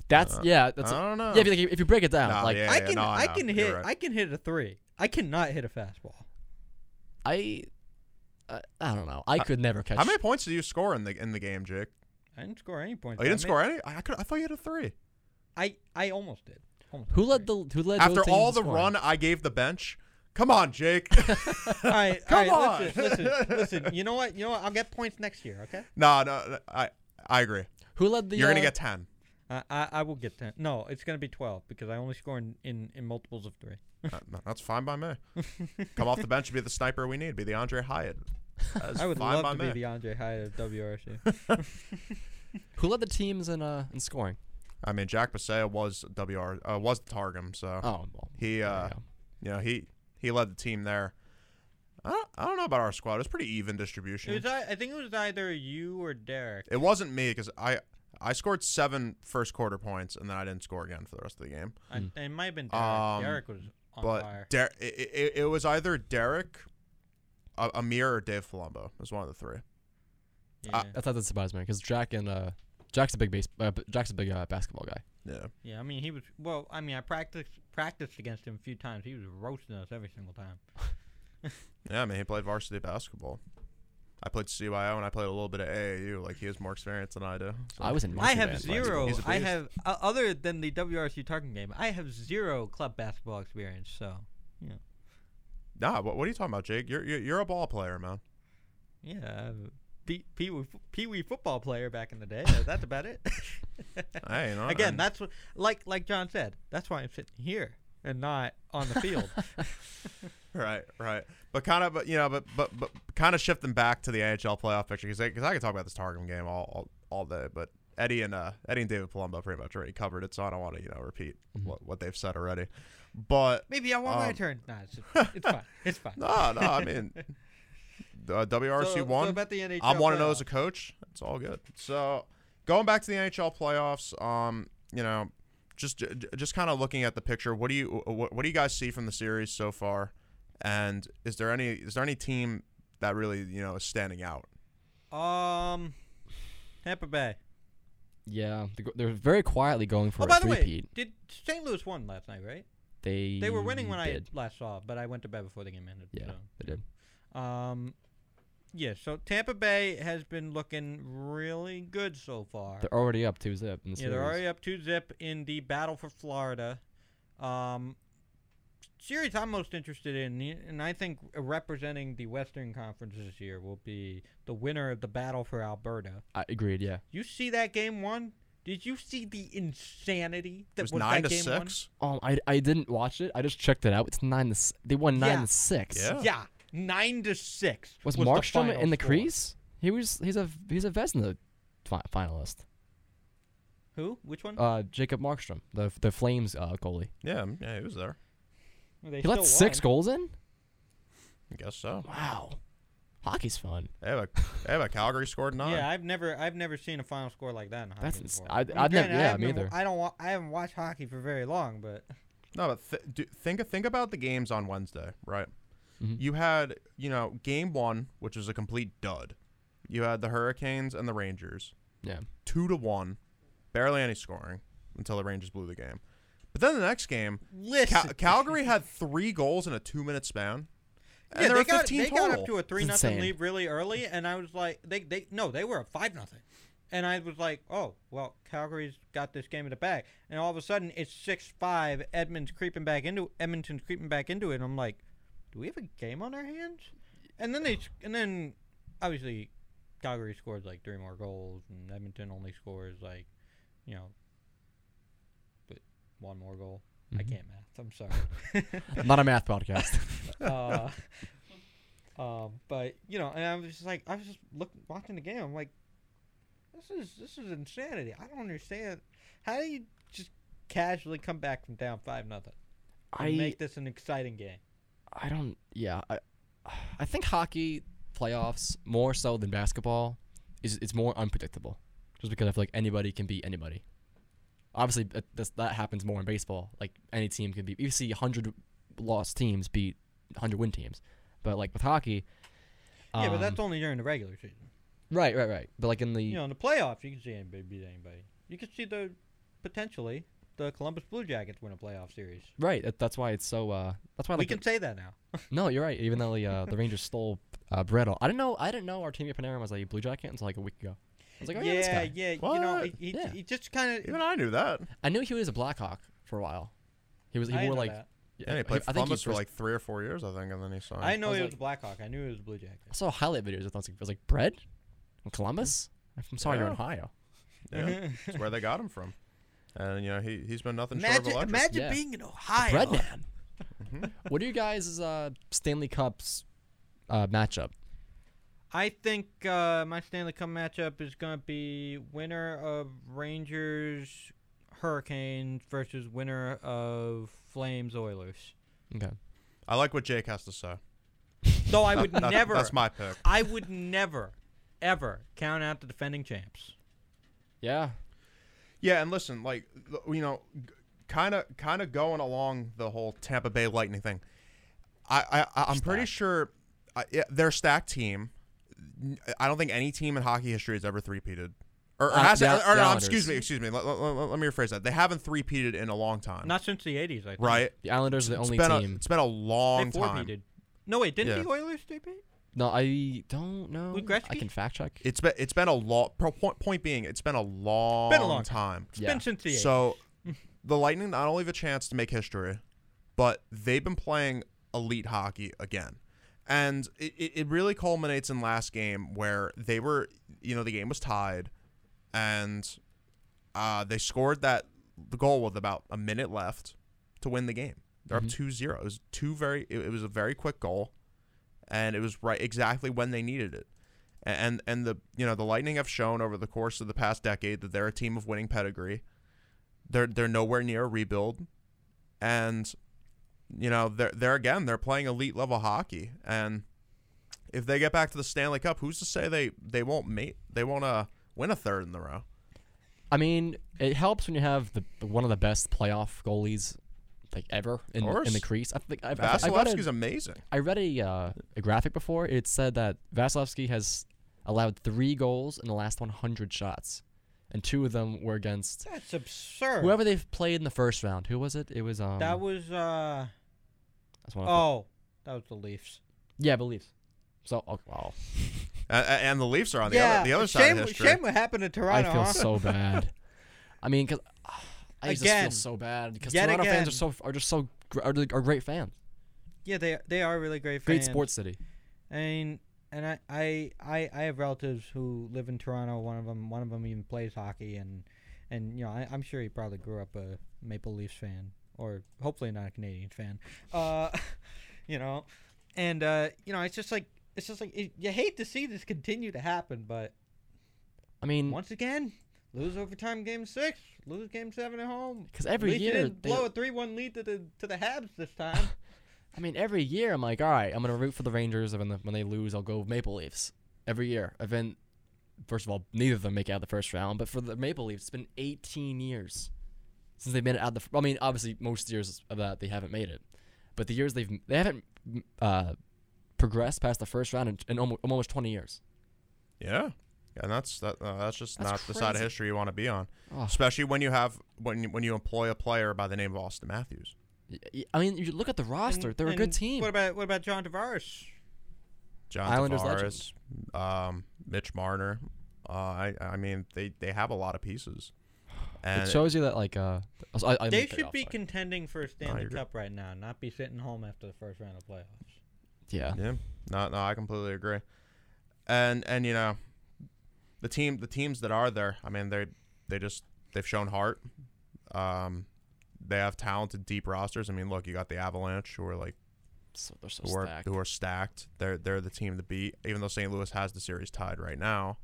Speaker 3: that's yeah. That's
Speaker 4: I don't know.
Speaker 3: yeah. If you, if you break it down,
Speaker 4: Nah,
Speaker 3: like
Speaker 4: yeah.
Speaker 2: I can
Speaker 4: no, I
Speaker 2: I can
Speaker 4: You're
Speaker 2: hit
Speaker 4: right.
Speaker 2: I can hit a three. I cannot hit a fastball.
Speaker 3: I, uh, I don't know. I could never catch.
Speaker 4: How many points did you score in the in the game, Jake?
Speaker 2: I didn't score any points.
Speaker 4: Oh, you
Speaker 2: I
Speaker 4: didn't
Speaker 2: made-
Speaker 4: score any. I could. I thought you had a three.
Speaker 2: I I almost did. Almost
Speaker 3: Who
Speaker 2: did
Speaker 3: led
Speaker 2: three.
Speaker 3: the Who led
Speaker 4: After
Speaker 3: both teams
Speaker 4: all
Speaker 3: in
Speaker 4: the
Speaker 3: scoring?
Speaker 4: run I gave the bench. Come on, Jake. [LAUGHS] [LAUGHS]
Speaker 2: All right,
Speaker 4: Come
Speaker 2: all
Speaker 4: on.
Speaker 2: Listen, listen, listen. You know what? You know what? I'll get points next year. Okay.
Speaker 4: no, no, no, I I agree.
Speaker 3: Who led the?
Speaker 4: You're gonna
Speaker 3: uh,
Speaker 4: get ten.
Speaker 2: I I, I will get ten. No, it's gonna be twelve because I only score in, in, in multiples of three.
Speaker 4: Uh, [LAUGHS] That's fine by me. Come off the bench, and be the sniper we need. Be the Andre Hyatt.
Speaker 2: I would love to
Speaker 4: me.
Speaker 2: be the Andre Hyatt of WRC.
Speaker 3: Who led the teams in uh in scoring?
Speaker 4: I mean, Jack Basea was WR uh, was the Targum, so
Speaker 3: Oh, well,
Speaker 4: he uh
Speaker 3: you
Speaker 4: you know he he led the team there. I don't, I don't know about our squad. It was pretty even
Speaker 2: It
Speaker 4: distribution.
Speaker 2: was, I I think it was either you or Derek.
Speaker 4: It wasn't me because I I scored seven first quarter points and then I didn't score again for the rest of the game.
Speaker 2: I,
Speaker 3: Mm.
Speaker 2: it might have been Derek.
Speaker 4: Um,
Speaker 2: Derek was on
Speaker 4: but
Speaker 2: fire.
Speaker 4: Der- it, it, it was either Derek, uh, Amir, or Dave Palumbo. It was one of the three.
Speaker 2: Yeah.
Speaker 3: That doesn't surprise me because Jack and uh Jack's a big base. Uh, Jack's a big uh, basketball guy.
Speaker 4: Yeah.
Speaker 2: yeah, I mean he was well. I mean I practiced practiced against him a few times. He was roasting us every single time. [LAUGHS]
Speaker 4: Yeah, I mean, he played varsity basketball. I played CYO and I played a little bit of AAU. Like, he has more experience than I do. so-
Speaker 3: I was in.
Speaker 2: I have zero.
Speaker 4: He's a
Speaker 2: I
Speaker 4: beast.
Speaker 2: have uh, other than the WRC Targum game. I have zero club basketball experience. So yeah.
Speaker 4: Nah, what, what are you talking about, Jake? You're, you're, you're a ball player, man.
Speaker 2: yeah, Pee Wee fo- football player back in the day. That's about it.
Speaker 4: Hey, you know,
Speaker 2: Again,
Speaker 4: and-
Speaker 2: that's what like like John said. That's why I'm sitting here and not on the field. [LAUGHS]
Speaker 4: Right, right. But kind of, but you know, but but but kind of shifting back to the NHL playoff picture because because I, could talk about this Targum game all, all all day, but Eddie and uh Eddie and David Palumbo pretty much already covered it, so I don't want to you know repeat
Speaker 3: Mhm.
Speaker 4: what what they've said already. But
Speaker 2: Maybe I want my
Speaker 4: Um,
Speaker 2: turn. Nah, it's, it's [LAUGHS] fine. It's fine.
Speaker 4: no, no, I mean, uh, WRC
Speaker 2: so,
Speaker 4: won.
Speaker 2: So about the NHL
Speaker 4: I'm one to know as a coach. It's all good. So going back to the NHL playoffs, um, you know, just j- j- just kind of looking at the picture. What do you what, what do you guys see from the series so far? And is there any is there any team that really you know is standing out?
Speaker 2: Um, Tampa Bay.
Speaker 3: Yeah, they're, very quietly going for
Speaker 2: oh,
Speaker 3: a
Speaker 2: by the way, did St. Louis won last night? Right?
Speaker 3: They
Speaker 2: They were winning when
Speaker 3: did.
Speaker 2: I last saw, but I went to bed before the game ended.
Speaker 3: Yeah,
Speaker 2: so.
Speaker 3: they did.
Speaker 2: Um, yeah. So Tampa Bay has been looking really good so far.
Speaker 3: They're already up two zip in the
Speaker 2: yeah, they're already up two zip in the battle for Florida. Um, series I'm most interested in, and I think representing the Western Conference this year will be the winner of the battle for Alberta.
Speaker 3: I agreed. Yeah.
Speaker 2: You see that game one? Did you see the insanity that
Speaker 4: It was
Speaker 2: was
Speaker 4: nine
Speaker 2: that
Speaker 4: to
Speaker 2: game
Speaker 4: six.
Speaker 3: Um, I, I didn't watch it. I just checked it out. It's nine to. They won nine
Speaker 2: yeah.
Speaker 3: to six.
Speaker 4: Yeah.
Speaker 2: Yeah, nine to six.
Speaker 3: Was,
Speaker 2: the
Speaker 3: Markstrom
Speaker 2: final
Speaker 3: in the
Speaker 2: score.
Speaker 3: crease? He was. He's a. He's a Vezina fi- finalist.
Speaker 2: Who? Which one?
Speaker 3: Uh, Jacob Markstrom, the the Flames uh, goalie.
Speaker 4: Yeah, yeah, he was there.
Speaker 2: They
Speaker 3: He let
Speaker 2: still
Speaker 3: six goals in.
Speaker 4: I guess so.
Speaker 3: Wow. Hockey's fun.
Speaker 4: They have a they have a Calgary scored nine.
Speaker 2: Yeah, I've never, I've never seen a final score like that in hockey
Speaker 3: That's ins-
Speaker 2: before.
Speaker 3: I-
Speaker 2: mean,
Speaker 3: I've never-
Speaker 2: granted, I
Speaker 3: yeah,
Speaker 2: haven't
Speaker 3: me either.
Speaker 2: I don't, wa- I haven't watched hockey for very long, but
Speaker 4: No, but th- do, think think about the games on Wednesday, right?
Speaker 3: Mhm.
Speaker 4: You had you know game one, which was a complete dud. You had the Hurricanes and the Rangers,
Speaker 3: Yeah.
Speaker 4: two to one, barely any scoring until the Rangers blew the game. But then the next game,
Speaker 2: listen,
Speaker 4: Cal- [LAUGHS] Calgary had three goals in a two minute span. And
Speaker 2: yeah,
Speaker 4: there
Speaker 2: they got,
Speaker 4: 15
Speaker 2: they
Speaker 4: total.
Speaker 2: got up to a three nothing lead really early, and I was like, they, they, no, they were a five nothing, and I was like, oh, well, Calgary's got this game in the bag, and all of a sudden it's six five, Edmonds creeping back into Edmonton's creeping back into it, and I'm like, do we have a game on our hands? And then they, and then obviously Calgary scores like three more goals, and Edmonton only scores like, you know, but one more goal. I
Speaker 3: Mhm.
Speaker 2: can't math. I'm sorry. [LAUGHS]
Speaker 3: Not a math podcast. [LAUGHS]
Speaker 2: uh, Um, but you know, and I was just like, I was just look watching the game. I'm like, this is this is insanity. I don't understand. How do you just casually come back from down five nothing and
Speaker 3: I
Speaker 2: make this an exciting game?
Speaker 3: I don't. Yeah, I I think hockey playoffs more so than basketball is it's more unpredictable, just because I feel like anybody can beat anybody. Obviously, that that happens more in baseball. Like any team can beat. You see hundred lost teams beat hundred win teams, but like with hockey.
Speaker 2: yeah, but
Speaker 3: um,
Speaker 2: that's only during the regular season.
Speaker 3: right, right, right. But like in the
Speaker 2: You know, in the playoffs, you can see anybody beat anybody. You can see the potentially the Columbus Blue Jackets win a playoff series.
Speaker 3: right, that, that's why it's so. Uh, that's why I
Speaker 2: we
Speaker 3: like
Speaker 2: can say that now. [LAUGHS]
Speaker 3: No, you're right. Even though the uh, the Rangers stole uh, Bretto, I didn't know. I didn't know Artemi Panarin was a Blue Jacket until like a week ago. I was like, oh yeah, this
Speaker 2: yeah,
Speaker 3: guy.
Speaker 2: yeah. You know,
Speaker 4: What?
Speaker 2: he, he,
Speaker 3: Yeah.
Speaker 2: he just kind of.
Speaker 4: Even I knew that.
Speaker 3: I knew he was a Blackhawk for a while. He was. He wore like.
Speaker 4: Yeah, he played
Speaker 3: I
Speaker 4: for
Speaker 3: think
Speaker 4: Columbus
Speaker 3: he
Speaker 4: for
Speaker 3: was-
Speaker 4: like three or four years, I think, and then he signed.
Speaker 2: I know
Speaker 3: I was
Speaker 2: he
Speaker 3: like-
Speaker 2: was a Blackhawk. I knew he was a Blue Jacket.
Speaker 3: I saw highlight videos. I thought it was like bread from Columbus. I'm sorry, you're in
Speaker 4: Yeah.
Speaker 3: Ohio.
Speaker 4: Yeah, that's where they got him from. [LAUGHS] And you know he he's been nothing short of
Speaker 2: Imagine,
Speaker 4: electric.
Speaker 2: imagine
Speaker 3: Yeah.
Speaker 2: being in Ohio.
Speaker 3: Bread man. [LAUGHS]
Speaker 4: Mhm.
Speaker 3: what are you guys' uh, Stanley Cups uh, matchup?
Speaker 2: I think uh, my Stanley Cup matchup is going to be winner of Rangers Hurricanes versus winner of Flames Oilers.
Speaker 3: Okay.
Speaker 4: I like what Jake has to say.
Speaker 2: Though I would
Speaker 4: that-
Speaker 2: never,
Speaker 4: That's my pick.
Speaker 2: I would never, ever count out the defending champs.
Speaker 3: Yeah.
Speaker 4: Yeah, and listen, like you know, kind of kind of going along the whole Tampa Bay Lightning thing. I, I I- I'm pretty sure I, yeah, they're stacked team. N- I don't think any team in hockey history has ever three-peated. Or, or
Speaker 3: Uh,
Speaker 4: has
Speaker 3: the-
Speaker 4: or, or
Speaker 3: the
Speaker 4: no, excuse me, excuse me. Let, let- let- let me rephrase that. They haven't three-peated in a long time.
Speaker 2: Not since the '80s, I think.
Speaker 4: right?
Speaker 3: The Islanders are the
Speaker 4: It's
Speaker 3: only
Speaker 4: been a,
Speaker 3: team.
Speaker 4: it's been a
Speaker 2: They
Speaker 4: long time.
Speaker 2: four-peated. No, wait, didn't
Speaker 4: Yeah.
Speaker 2: the Oilers three-peat?
Speaker 3: No, I don't know.
Speaker 2: Luke
Speaker 3: I can fact check.
Speaker 4: It's been it's been a long. Point, point being, it's been a long,
Speaker 2: Been a long
Speaker 4: time.
Speaker 2: It's
Speaker 3: Yeah.
Speaker 2: been since the '80s.
Speaker 4: So [LAUGHS] the Lightning not only have a chance to make history, but they've been playing elite hockey again. And it, it it really culminates in last game where they were, you know, the game was tied and uh, they scored that the goal with about a minute left to win the game. They're
Speaker 3: Mhm.
Speaker 4: up 2-0. It was two very it, it was a very quick goal and it was right exactly when they needed it. And and the you know, the Lightning have shown over the course of the past decade that they're a team of winning pedigree they're they're nowhere near a rebuild, and you know they're they're again they're playing elite level hockey, and if they get back to the Stanley Cup, who's to say they they won't mate they won't uh win a third in the row?
Speaker 3: I mean, it helps when you have the one of the best playoff goalies like ever in, in the crease. I think I've, I've, I
Speaker 4: Vasilevskiy's
Speaker 3: a,
Speaker 4: amazing.
Speaker 3: I read a, uh, a graphic before. It said that Vasilevsky has allowed three goals in the last 100 shots, and two of them were against
Speaker 2: That's absurd.
Speaker 3: whoever they've played in the first round. Who was it? It was um.
Speaker 2: that was uh
Speaker 3: that's one of the-
Speaker 2: oh, that was the Leafs.
Speaker 3: yeah, the Leafs. So oh, wow, [LAUGHS]
Speaker 4: And, and the Leafs are on the
Speaker 2: yeah,
Speaker 4: other the other
Speaker 2: shame,
Speaker 4: side of history.
Speaker 2: Shame what happened to Toronto.
Speaker 3: I
Speaker 2: Toronto.
Speaker 3: feel
Speaker 2: huh?
Speaker 3: so bad. [LAUGHS] I mean, because I just
Speaker 2: Again.
Speaker 3: feel so bad because Toronto fans are so are just so are, are great fans.
Speaker 2: Yeah, they they are really great fans.
Speaker 3: Great sports city.
Speaker 2: I mean, and I, I I I have relatives who live in Toronto. One of them one of them even plays hockey, and and you know I, I'm sure he probably grew up a Maple Leafs fan, or hopefully not a Canadiens fan. Uh, [LAUGHS] you know, and uh, you know it's just like it's just like it, you hate to see this continue to happen, but
Speaker 3: I mean,
Speaker 2: once again. Lose overtime game six. Lose game seven at home.
Speaker 3: because
Speaker 2: At
Speaker 3: every
Speaker 2: least you
Speaker 3: year,
Speaker 2: didn't
Speaker 3: they-
Speaker 2: blow a three-one lead to the to the Habs this [LAUGHS] time.
Speaker 3: I mean, every year I'm like, all right, I'm gonna root for the Rangers, and when, the, when they lose, I'll go Maple Leafs. Every year, I've been. First of all, neither of them make it out of the first round, but for the Maple Leafs, it's been 18 years since they've been out of the. I mean, obviously, most years of that they haven't made it, but the years they've they haven't uh, progressed past the first round in, in almost, almost 20 years.
Speaker 4: Yeah. And that's that. Uh, that's just
Speaker 3: That's
Speaker 4: not the side of history you want to be on,
Speaker 3: Oh,
Speaker 4: especially when you have when you, when you employ a player by the name of Auston Matthews.
Speaker 3: I mean, you look at the roster;
Speaker 2: And-
Speaker 3: they're a good team.
Speaker 2: What about what about John Tavares?
Speaker 4: John
Speaker 3: Islanders
Speaker 4: Tavares, um, Mitch Marner. Uh, I I mean they they have a lot of pieces, and
Speaker 3: it shows you that, like, uh, I, I
Speaker 2: They
Speaker 3: didn't cut you
Speaker 2: should be
Speaker 3: sorry.
Speaker 2: contending for a Stanley
Speaker 4: you're.
Speaker 2: Cup right now, not be sitting home after the first round of playoffs.
Speaker 3: yeah.
Speaker 4: yeah, no no I completely agree, and and you know, the team the teams that are there, I mean they they just they've shown heart, um, they have talented deep rosters. I mean look you got the Avalanche who are like
Speaker 3: So they're so
Speaker 4: who are
Speaker 3: stacked.
Speaker 4: who are stacked. They're they're the team to beat. Even though St. Louis has the series tied right now,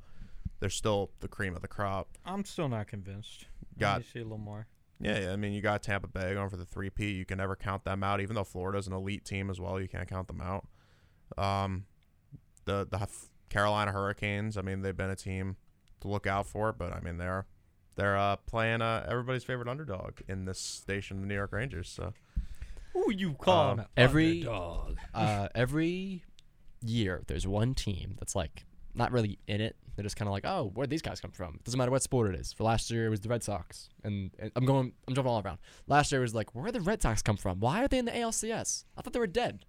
Speaker 4: they're still the cream of the crop.
Speaker 2: I'm still not convinced.
Speaker 4: Got-
Speaker 2: Let see a little more.
Speaker 4: Yeah, yeah, I mean, you got Tampa Bay going for the three P. You can never count them out. Even though Florida's an elite team as well, you can't count them out. Um, the the F- Carolina Hurricanes. I mean, they've been a team to look out for, but I mean, they're they're uh, playing uh, everybody's favorite underdog in this station, the New York Rangers. So
Speaker 2: Who you call
Speaker 4: Um,
Speaker 3: every-
Speaker 2: underdog? [LAUGHS]
Speaker 3: uh, every year, there's one team that's like not really in it. They're just kind of like, oh, where'd these guys come from? Doesn't matter what sport it is. For last year, it was the Red Sox, and, and I'm going, I'm jumping all around. Last year it was like, where did the Red Sox come from? Why are they in the ALCS? I thought they were dead.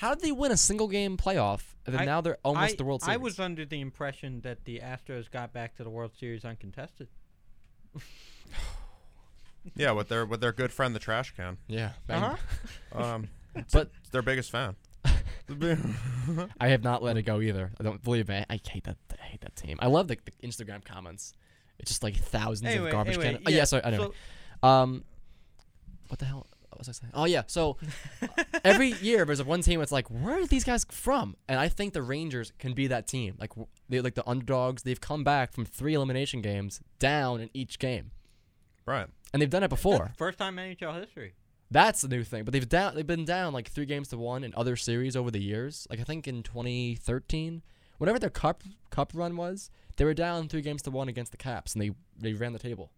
Speaker 3: How did they win a single game playoff and then
Speaker 2: I-
Speaker 3: now they're almost
Speaker 2: I,
Speaker 3: the World Series?
Speaker 2: I was under the impression that the Astros got back to the World Series uncontested. [LAUGHS]
Speaker 4: yeah, with their with their good friend the trash can.
Speaker 3: yeah, bang.
Speaker 2: Uh-huh. [LAUGHS]
Speaker 4: Um, [LAUGHS]
Speaker 3: but
Speaker 4: it's their biggest fan.
Speaker 3: I have not let it go either. I don't believe it. I hate that. I hate that team. I love the, the Instagram comments. It's just like thousands
Speaker 2: Anyway,
Speaker 3: of garbage
Speaker 2: anyway,
Speaker 3: cans. Oh,
Speaker 2: yeah,
Speaker 3: yeah, sorry. Anyway.
Speaker 2: so-
Speaker 3: Um, what the hell what was I saying? Oh yeah, so uh, every [LAUGHS] year there's one team that's like, where are these guys from? And I think the Rangers can be that team. Like they like the underdogs. They've come back from three elimination games down in each game,
Speaker 4: right.
Speaker 3: and they've done it before.
Speaker 2: That's first time in NHL history.
Speaker 3: That's the new thing. But they've down they've been down like three games to one in other series over the years. Like I think in 2013, whatever their cup cup run was, they were down three games to one against the Caps, and they they ran the table.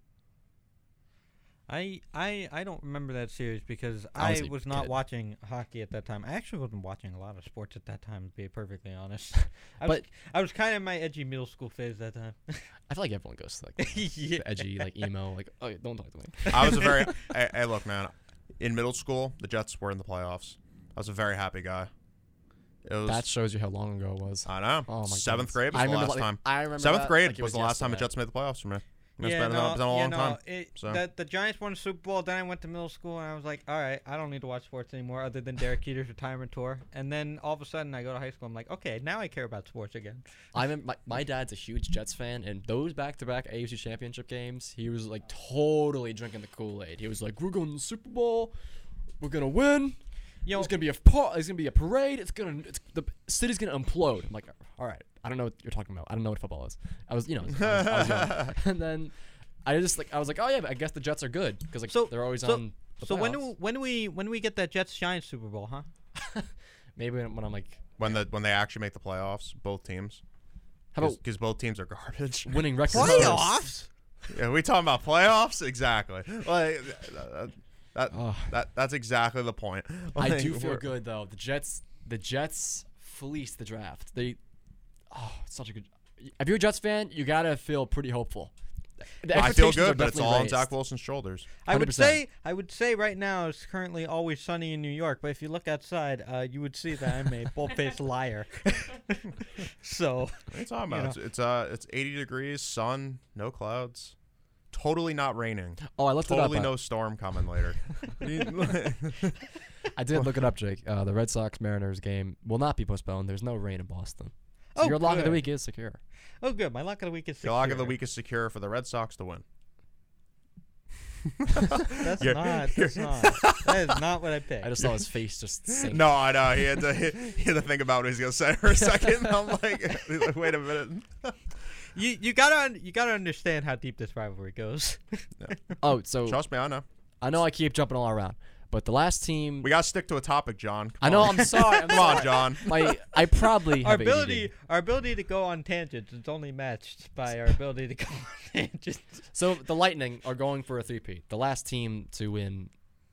Speaker 2: I I I don't remember that series because
Speaker 3: I
Speaker 2: I
Speaker 3: was a
Speaker 2: was not
Speaker 3: kid.
Speaker 2: watching hockey at that time. I actually wasn't watching a lot of sports at that time, to be perfectly honest. I
Speaker 3: But-
Speaker 2: was, I was kind of in my edgy middle school phase that time. [LAUGHS]
Speaker 3: I feel like everyone goes to like [LAUGHS]
Speaker 2: yeah.
Speaker 3: the edgy like emo like oh yeah, don't talk to me.
Speaker 4: I was a very. [LAUGHS] hey, hey, look, man. In middle school, the Jets were in the playoffs. I was a very happy guy. It was.
Speaker 3: That shows you how long ago it was.
Speaker 4: I know.
Speaker 3: Oh my
Speaker 4: Seventh
Speaker 3: goodness.
Speaker 4: grade was
Speaker 3: I
Speaker 4: the last
Speaker 3: like-
Speaker 4: time.
Speaker 3: I remember
Speaker 4: Seventh
Speaker 3: that
Speaker 4: grade
Speaker 3: like it
Speaker 4: was, the last time the. Jets made the playoffs for me. It's
Speaker 2: yeah,
Speaker 4: been,
Speaker 2: no,
Speaker 4: it's been a
Speaker 2: yeah,
Speaker 4: long
Speaker 2: no,
Speaker 4: time.
Speaker 2: It,
Speaker 4: so.
Speaker 2: the, the Giants won the Super Bowl. Then I went to middle school and I was like, all right, I don't need to watch sports anymore other than Derek [LAUGHS] Jeter's retirement tour. And then all of a sudden I go to high school. I'm like, okay, now I care about sports again. [LAUGHS]
Speaker 3: I remember my, my dad's a huge Jets fan, and those back-to-back AFC Championship games, he was like totally drinking the Kool-Aid. He was like, "We're going to the Super Bowl. We're gonna win.
Speaker 2: You know,
Speaker 3: There's gonna be a par- There's gonna be a parade. It's gonna. It's the city's gonna implode." I'm like, "All right, I don't know what you're talking about. I don't know what football is. I was, you know, [LAUGHS] I was, I was young. [LAUGHS] and then I just like I was like, "Oh yeah, but I guess the Jets are good because like
Speaker 2: So-
Speaker 3: they're always
Speaker 2: so-
Speaker 3: on." The
Speaker 2: so when do
Speaker 3: playoffs.
Speaker 2: when do we when do we get that Jets Giants Super Bowl, huh? [LAUGHS]
Speaker 3: maybe when, when I'm like,
Speaker 4: when the when they actually make the playoffs, both teams.
Speaker 3: how about
Speaker 4: Because both teams are garbage.
Speaker 3: winning records?
Speaker 2: Playoffs?
Speaker 4: yeah, we talking about playoffs? Exactly. Like that, that,
Speaker 3: Ugh.
Speaker 4: that that's exactly the point.
Speaker 3: I do feel good though. The Jets, the Jets fleece the draft. They, oh, it's such a good. If you're a Jets fan, you gotta feel pretty hopeful. The
Speaker 4: I feel good, but it's
Speaker 3: definitely
Speaker 4: all on. Zach Wilson's shoulders.
Speaker 2: I would say I would say right now it's currently always sunny in New York, but if you look outside, uh, you would see that I'm a [LAUGHS] bull-faced liar. [LAUGHS] so
Speaker 4: What are you talking
Speaker 2: You
Speaker 4: about? It's, it's uh it's 80 degrees, sun, no clouds, totally not raining,
Speaker 3: Oh, I looked
Speaker 4: totally
Speaker 3: it up.
Speaker 4: Totally no storm coming later. [LAUGHS]
Speaker 3: I did look it up, Jake. Uh, the Red Sox Mariners game will not be postponed. There's no rain in Boston. So
Speaker 2: Oh,
Speaker 3: your lock of the week is secure.
Speaker 2: oh good, my luck of the week is.
Speaker 4: the lock of the week is secure for the Red Sox to win. [LAUGHS]
Speaker 2: That's
Speaker 4: You're-
Speaker 2: not. That's not. That is not what I picked.
Speaker 3: I just saw his face just sink.
Speaker 4: No, I know he had to he had to think about what he's gonna say for a second. [LAUGHS] I'm like, like, wait a minute. [LAUGHS]
Speaker 2: you you gotta you gotta understand how deep this rivalry goes.
Speaker 3: Oh, so
Speaker 4: Trust me, I know.
Speaker 3: I know I keep jumping all around, but the last team.
Speaker 4: We gotta stick to a topic, John. Come
Speaker 3: I know.
Speaker 4: on.
Speaker 3: I'm sorry. I'm
Speaker 4: Come on. John.
Speaker 3: My, I probably [LAUGHS]
Speaker 2: our
Speaker 3: have
Speaker 2: ability
Speaker 3: ADD.
Speaker 2: our ability to go on tangents is only matched by our ability to go on [LAUGHS] tangents.
Speaker 3: So the Lightning are going for a three-peat. The last team to win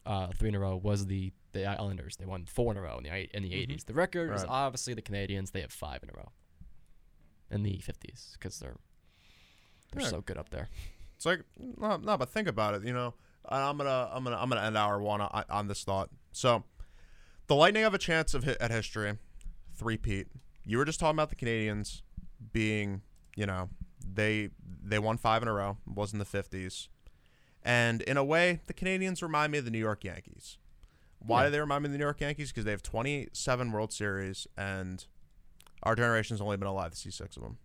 Speaker 3: uh, three in a row was the the Islanders. They won four in a row in the in the 80s. The record is obviously the Canadiens. They have five in a row in the 50s because they're they're
Speaker 4: Yeah.
Speaker 3: so good up there.
Speaker 4: It's like no, no, but think about it. You know, And I'm gonna I'm gonna I'm gonna end hour one on, on this thought. So, the Lightning have a chance of hit at history, three-peat. You were just talking about the Canadiens being, you know, they they won five in a row. It was in the 50s, and in a way, the Canadiens remind me of the New York Yankees. Why
Speaker 3: Yeah.
Speaker 4: do they remind me of the New York Yankees? Because they have 27 World Series, and our generation's only been alive to see six of them.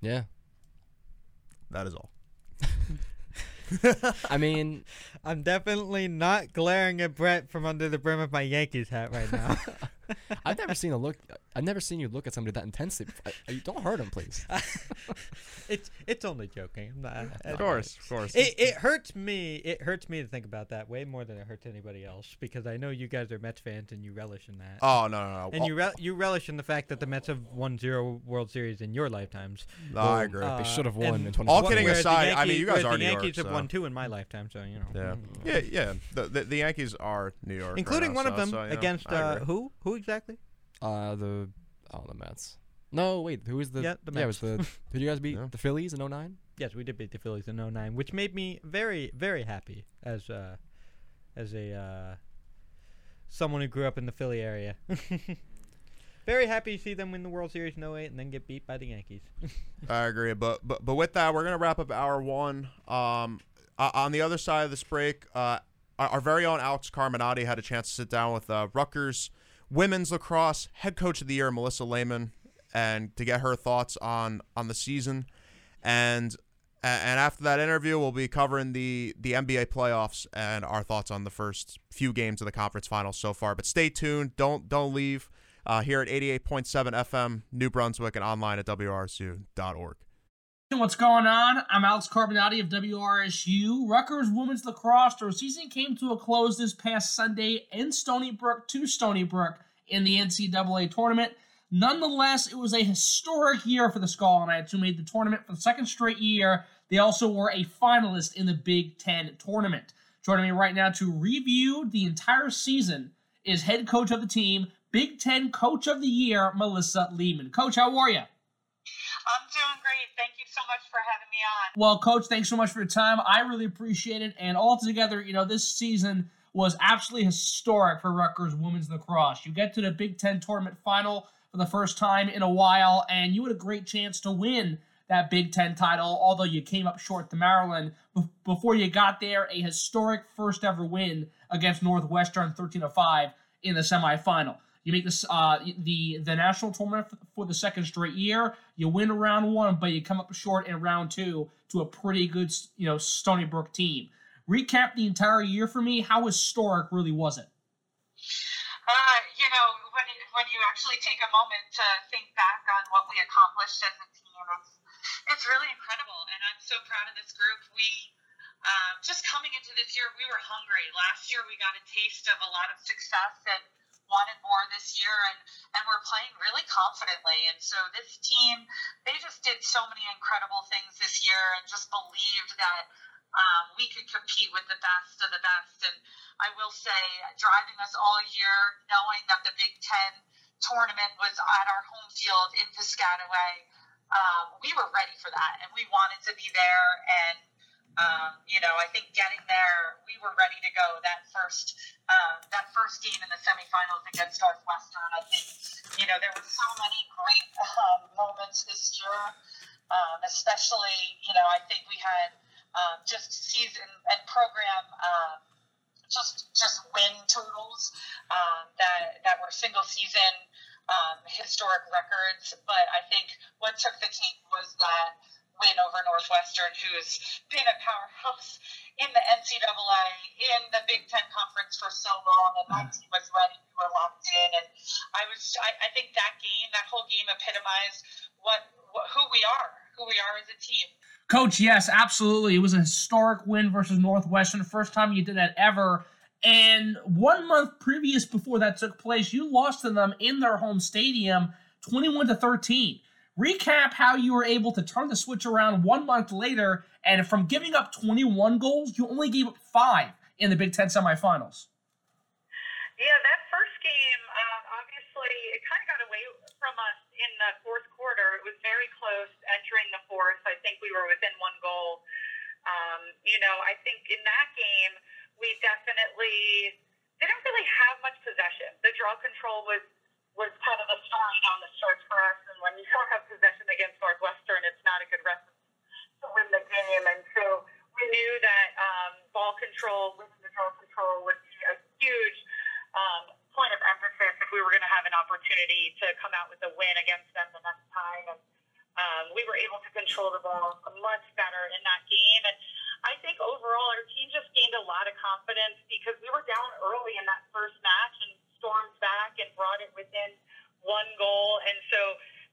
Speaker 3: Yeah.
Speaker 4: That is all. [LAUGHS]
Speaker 3: I mean, [LAUGHS]
Speaker 2: I'm definitely not glaring at Brett from under the brim of my Yankees hat right now. [LAUGHS]
Speaker 3: I've never seen a look. I've never seen you look at somebody that intensely. I, I, don't hurt him, please. [LAUGHS]
Speaker 2: it's it's only joking. I'm not,
Speaker 1: Of course, of course.
Speaker 2: It, it hurts me. It hurts me to think about that way more than it hurts anybody else because I know you guys are Mets fans and you relish in that.
Speaker 4: Oh no no no.
Speaker 2: and you re- you relish in the fact that the Mets have won zero World Series in your lifetimes.
Speaker 4: No, I agree.
Speaker 2: Uh,
Speaker 3: they should have won
Speaker 2: and
Speaker 3: in 2020.
Speaker 4: All kidding
Speaker 2: whereas the
Speaker 4: aside, I mean, you guys are
Speaker 2: the
Speaker 4: New York,
Speaker 2: Yankees have
Speaker 4: so-
Speaker 2: won two in my lifetime, so you know.
Speaker 4: yeah, yeah, yeah. The, the the Yankees are New York, right
Speaker 2: including
Speaker 4: now,
Speaker 2: one of them
Speaker 4: so, you know,
Speaker 2: against
Speaker 4: I
Speaker 2: uh,
Speaker 4: agree.
Speaker 2: who? Who exactly?
Speaker 3: Uh, the oh the Mets. No, wait. Who was the?
Speaker 2: Yeah, the
Speaker 3: it was
Speaker 2: Mets.
Speaker 3: the. [LAUGHS] Did you guys beat
Speaker 4: Yeah.
Speaker 3: the Phillies in 09?
Speaker 2: Yes, we did beat the Phillies in 09, which made me very, very happy as uh, as a uh, someone who grew up in the Philly area. [LAUGHS] very happy to see them win the World Series in 08 and then get beat by the Yankees. [LAUGHS]
Speaker 4: I agree, but but but with that, we're gonna wrap up hour one. Um, uh, on the other side of this break, uh, our, our very own Alex Carminati had a chance to sit down with uh, Rutgers women's lacrosse head coach of the year, Melissa Lehman, and to get her thoughts on on the season. And and after that interview, we'll be covering the the NBA playoffs and our thoughts on the first few games of the conference finals so far. But stay tuned. Don't don't leave. Uh, here at 88.7 FM, New Brunswick, and online at WRSU.org.
Speaker 6: What's going on? I'm Alex Carbonati of WRSU. Rutgers women's lacrosse their season came to a close this past Sunday in Stony Brook to Stony Brook in the NCAA tournament. Nonetheless, it was a historic year for the Scarlet Knights, who made the tournament for the second straight year. They also were a finalist in the Big Ten tournament. Joining me right now to review the entire season is head coach of the team, Big Ten Coach of the Year, Melissa Lehman. Coach, how are you?
Speaker 7: I'm doing great. Thank you so much for having me on.
Speaker 6: Well, Coach, thanks so much for your time. I really appreciate it. And altogether, you know, this season was absolutely historic for Rutgers women's lacrosse. You get to the Big Ten tournament final for the first time in a while, and you had a great chance to win that Big Ten title, although you came up short to Maryland. Be- before you got there, a historic first ever win against Northwestern 13 5 in the semifinal. You make this uh, the the national tournament for the second straight year. You win round one, but you come up short in round two to a pretty good, you know, Stony Brook team. Recap the entire year for me. How historic really was it?
Speaker 7: Uh, you know, when it, when you actually take a moment to think back on what we accomplished as a team, it's it's really incredible, and I'm so proud of this group. We um, just coming into this year, we were hungry. Last year, we got a taste of a lot of success and wanted more this year, and and we're playing really confidently. And so this team, they just did so many incredible things this year, and just believed that um, we could compete with the best of the best. And I will say, driving us all year, knowing that the Big Ten tournament was at our home field in Piscataway, um, we were ready for that, and we wanted to be there. And um, you know, I think getting there, we were ready to go. That first, um, that first game in the semifinals against Northwestern, I think, you know, there were so many great um, moments this year. Um, especially, you know, I think we had um, just season and program um, just just win totals um, that that were single season historic records. But I think what took the cake was that win over Northwestern, who's been a powerhouse in the NCAA in the Big Ten conference for so long, and that team was ready. We were locked in, and I was. I, I think that game, that whole game, epitomized what, what who we are, who we are as a team.
Speaker 6: Coach, yes, absolutely. It was a historic win versus Northwestern. First time you did that ever. And one month previous before that took place, you lost to them in their home stadium 21 to 13. Recap how you were able to turn the switch around one month later, and from giving up 21 goals, you only gave up five in the Big Ten semifinals.
Speaker 7: Yeah, that first game, um, obviously, it kind of got away from us in the fourth quarter. It was very close entering the fourth. I think we were within one goal. Um, you know, I think in that game, we definitely didn't really have much possession. The draw control was was kind of the story down the stretch for us. And when you don't have possession against Northwestern, it's not a good recipe to win the game. And so we knew that um, ball control, winning the draw control, would be a huge um, point of emphasis if we were going to have an opportunity to come out with a win against them the next time. And um, we were able to control the ball much better in that game. And I think overall our team just gained a lot of confidence because we were down early in that first match and stormed back and brought it within one goal. And so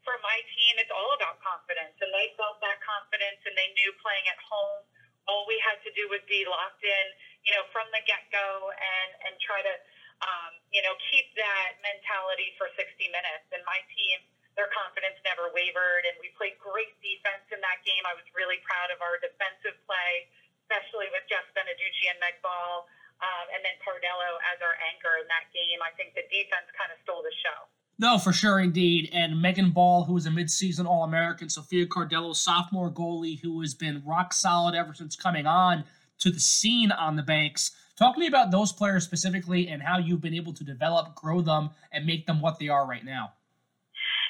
Speaker 7: for my team, it's all about confidence. And they felt that confidence and they knew playing at home, all we had to do was be locked in, you know, from the get go and, and try to, um, you know, keep that mentality for 60 minutes. And my team, their confidence never wavered, and we played great defense in that game. I was really proud of our defensive play, especially with Jess Beneducci and Meg Ball, um, and then Cardello as our anchor in that game. I think the defense kind of stole the show.
Speaker 6: No, for sure, indeed. And Megan Ball, who was a midseason All American, Sophia Cardello, sophomore goalie, who has been rock solid ever since coming on to the scene on the banks. Talk to me about those players specifically and how you've been able to develop, grow them, and make them what they are right now.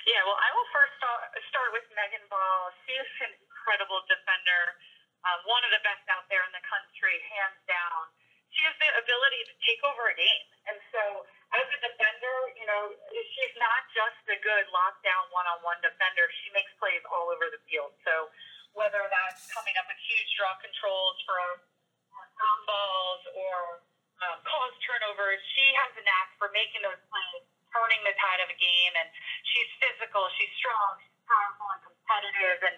Speaker 7: Yeah, well, I will first start with Megan Ball. She is an incredible defender, um, one of the best out there in the country, hands down. Has the ability to take over a game. And so, as a defender, you know, she's not just a good lockdown one on one defender, she makes plays all over the field. So, whether that's coming up with huge draw controls for ground balls or um, cause turnovers, she has a knack for making those plays turning the tide of a game. And she's physical, she's strong, she's powerful and competitive. And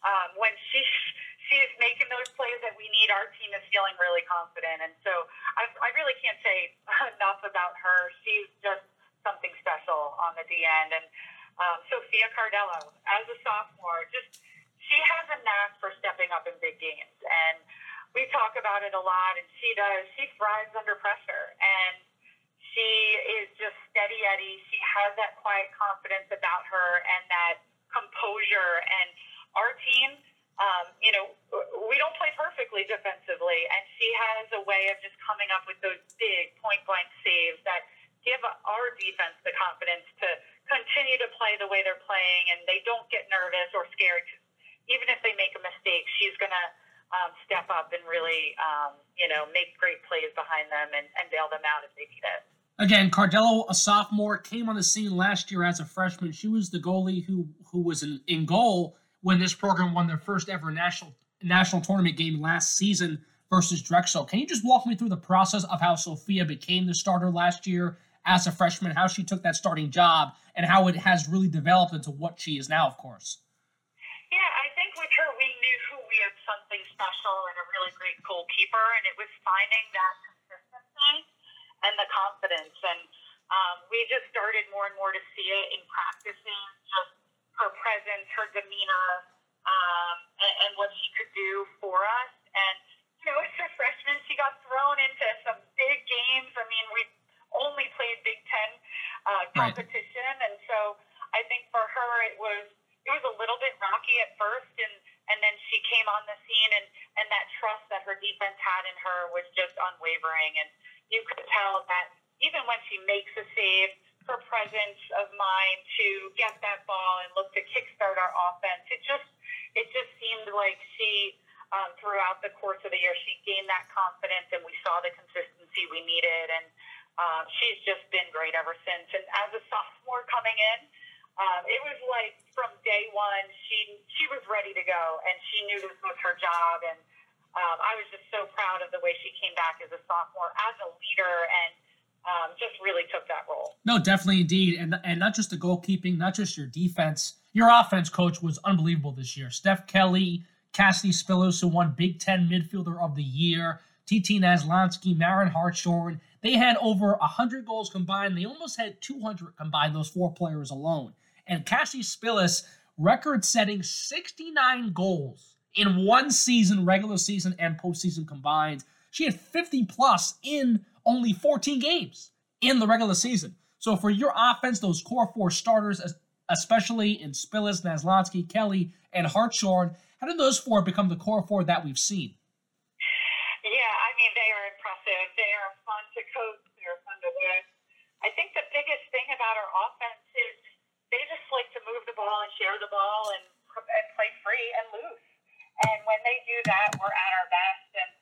Speaker 7: um, when she's [LAUGHS] she's making those plays that we need, our team is feeling really confident. And so I, I really can't say enough about her. She's just something special on the D end. And um, Sophia Cardello, as a sophomore, just she has a knack for stepping up in big games. And we talk about it a lot, and she does. She thrives under pressure. And she is just steady Eddie. She has that quiet confidence about her and that composure. And our team, um, you know, we don't play perfectly defensively, and she has a way of just coming up with those big point blank saves that give our defense the confidence to continue to play the way they're playing, and they don't get nervous or scared. Even if they make a mistake, she's gonna um, step up and really, um, you know, make great plays behind them and, and bail them out if they need it.
Speaker 6: Again, Cardello, a sophomore, came on the scene last year as a freshman. She was the goalie who who was in, in goal when this program won their first ever national national tournament game last season versus Drexel. Can you just walk me through the process of how Sophia became the starter last year as a freshman, how she took that starting job, and how it has really developed into what she is now, of course?
Speaker 7: Yeah, I think with her, we knew we had something special and a really great goalkeeper, and it was finding that consistency and the confidence. And um, we just started more and more to see it in practicing, just her presence, her demeanor, um, and, and what she could do for us. And, you know, as a freshman, she got thrown into some big games. I mean, we only played Big Ten uh, competition. Right. And so I think for her, it was it was a little bit rocky at first, and and then she came on the scene, and and that trust that her defense had in her was just unwavering, and you could tell that even when she makes a save, her presence of mind to get that ball and look to kickstart our offense, it just it just seemed like she um, throughout the course of the year she gained that confidence, and we saw the consistency we needed, and um, she's just been great ever since. And as a sophomore coming in. Um, it was like from day one, she she was ready to go, and she knew this was her job, and um, I was just so proud of the way she came back as a sophomore, as a leader, and um, just really took that role.
Speaker 6: No, definitely, indeed, and and not just the goalkeeping, not just your defense. Your offense coach was unbelievable this year. Steph Kelly, Cassidy Spilis, who won Big Ten Midfielder of the Year, TT Naslansky, Marin Hartshorn. They had over 100 goals combined. They almost had 200 combined, those four players alone. And Cassidy Spilis, record setting 69 goals in one season, regular season and postseason combined. She had 50 plus in only 14 games in the regular season. So for your offense, those core four starters, especially in Spilis, Naslansky, Kelly, and Hartshorn, how did those four become the core four that we've seen?
Speaker 7: Yeah, I mean, they are impressive. They are fun to coach. They're fun to win. I think the biggest thing about our offense is they just like to move the ball and share the ball and, and play free and loose. And when they do that, we're at our best. And,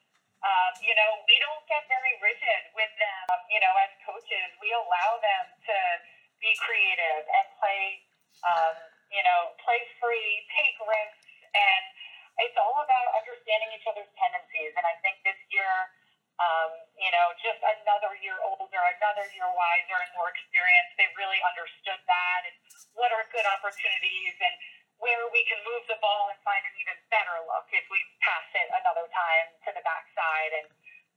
Speaker 7: um, you know, we don't get very rigid with them, you know, as coaches. We allow them to be creative and play, um, you know, play free, take risks. And it's all about understanding each other's tendencies. And I think this year, um, you know, just another year older, another year wiser and more experienced, they really understood that and what are good opportunities and where we can move the ball and find an even better look if we pass it another time to the backside. And,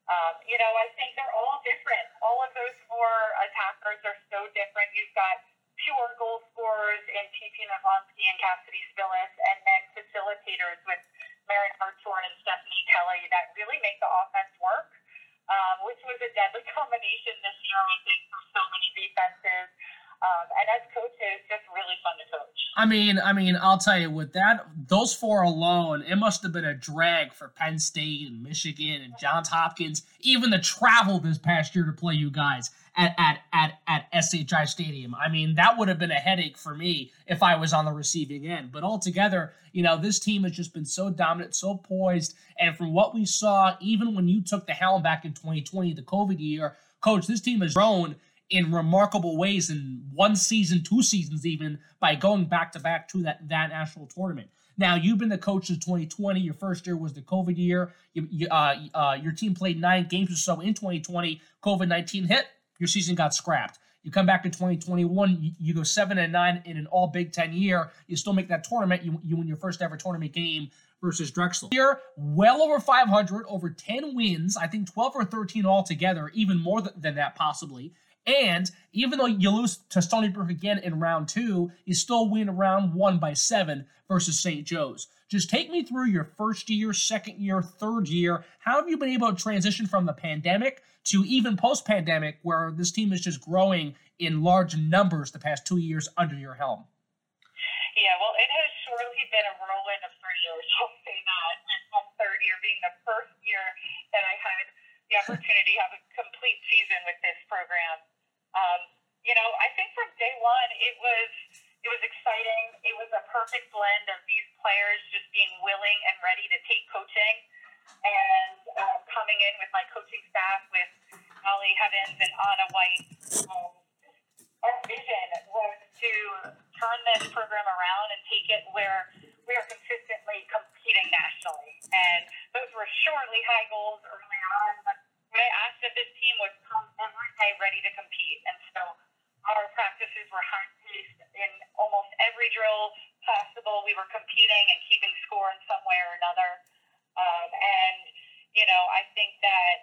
Speaker 7: um, you know, I think they're all different. All of those four attackers are so different. You've got pure goal scorers in TP Mavonsky and Cassidy Spilis, and then facilitators with Marin Hartshorn and Stephanie Kelly that really make the offense work, um, which was a deadly [LAUGHS] combination this year, I think, for so many defenses. Um, and as coaches, just really fun to coach.
Speaker 6: I mean, I mean, I'll tell you, with that, those four alone, it must have been a drag for Penn State and Michigan and Johns Hopkins, even the travel this past year to play you guys at at at at SHI Stadium. I mean, that would have been a headache for me if I was on the receiving end. But altogether, you know, this team has just been so dominant, so poised, and from what we saw, even when you took the helm back in 2020, the COVID year, coach, this team has grown in remarkable ways in one season, two seasons even, by going back to back to that, that national tournament. Now, you've been the coach of 2020. Your first year was the COVID year. You, you, uh, uh, your team played nine games or so in 2020. COVID 19 hit. Your season got scrapped. You come back to 2021, you, you, go seven and nine in an all Big Ten year. You still make that tournament. You, you win your first ever tournament game versus Drexel. Here, well over 500, over 10 wins. I think 12 or 13 altogether, even more than that possibly. And even though you lose to Stony Brook again in round two, you still win round one by seven versus St. Joe's. Just take me through your first year, second year, third year. How have you been able to transition from the pandemic to even post pandemic, where this team is just growing in large numbers the past two years under your helm?
Speaker 7: Yeah, well, it has surely been a whirlwind of three years. [LAUGHS] I'll say that. My third year being the first year that I had the opportunity to have a complete season with this program. Um, you know, I think from day one it was it was exciting. It was a perfect blend of these players just being willing and ready to take coaching, and uh, coming in with my coaching staff with Molly Heavens and Anna White. Um, our vision was to turn this program around and take it where we are consistently competing nationally. And those were surely high goals early on, but I of this team was come every day ready to compete. And so our practices were high paced in almost every drill possible. We were competing and keeping score in some way or another. Um, and, you know, I think that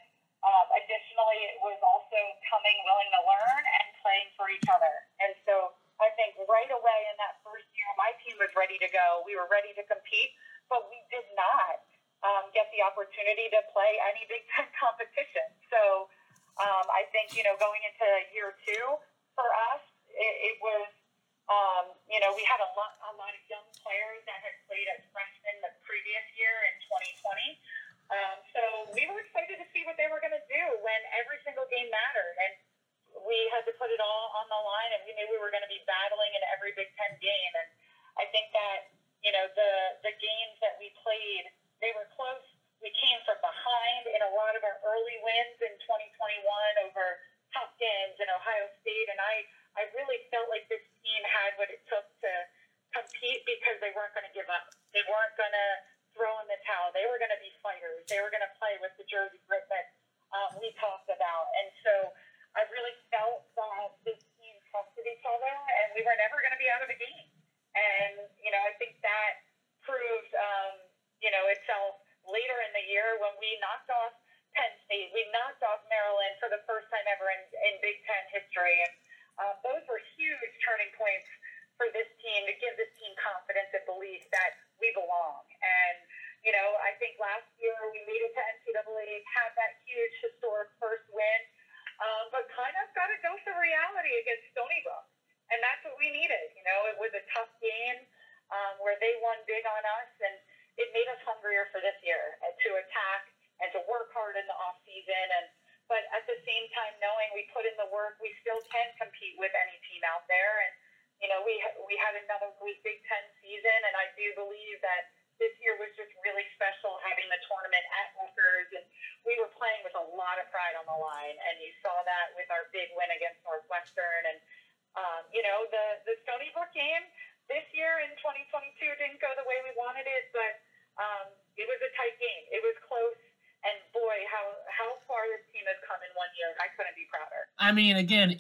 Speaker 7: um, additionally, it was also coming willing to learn and playing for each other. And so I think right away in that first year, my team was ready to go. We were ready to compete, but we did not um, get the opportunity to play any [LAUGHS] Big Ten competition. So um, I think, you know, going into year two for us, it, it was, um, you know, we had a lot, a lot of young players that had played as freshmen the previous year in 2020. Um, so we were excited to see what they were going to do when every single game mattered. And we had to put it all on the line, and we knew we were going to be battling in every Big Ten game. And I think that, you know, the, the games that we played –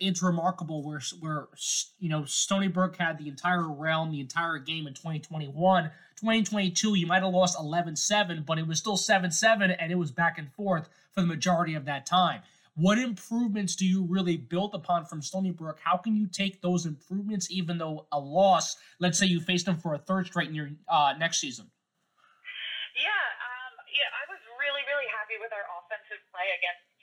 Speaker 6: it's remarkable where where you know Stony Brook had the entire realm, the entire game in 2021. 2022, you might have lost 11-7, but it was still 7-7, and it was back and forth for the majority of that time. What improvements do you really build upon from Stony Brook? How can you take those improvements, even though a loss, let's say you face them for a third straight in your uh, next season?
Speaker 7: Yeah, um, yeah, I was really, really happy with our offensive play against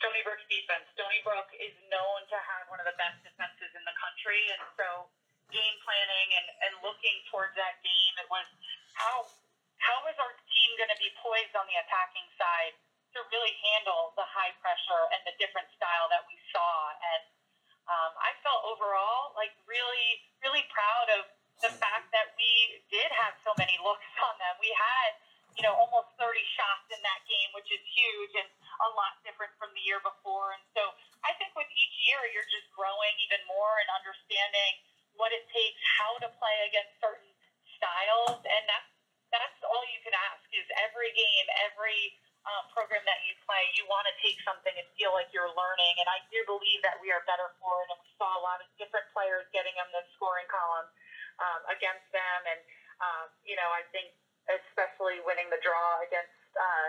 Speaker 7: Stony Brook's defense. Stony Brook is known to have one of the best defenses in the country, and so game planning and, and looking towards that game, it was how how is our team going to be poised on the attacking side to really handle the high pressure and the different style that we saw. And um, I felt overall like really, really proud of the fact that we did have so many looks on them. We had you know, almost 30 shots in that game, which is huge and a lot different from the year before. And so I think with each year, you're just growing even more and understanding what it takes, how to play against certain styles. And that's, that's all you can ask is every game, every um, program that you play, you want to take something and feel like you're learning. And I do believe that we are better for it. And we saw a lot of different players getting on the scoring column um, against them. And, um, you know, I think especially winning the draw against uh,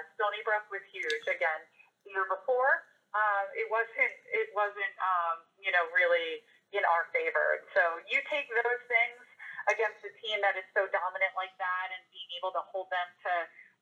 Speaker 7: Brook was huge. Again, the year before, uh, it wasn't it wasn't um, you know really in our favor. So you take those things against a team that is so dominant like that, and being able to hold them to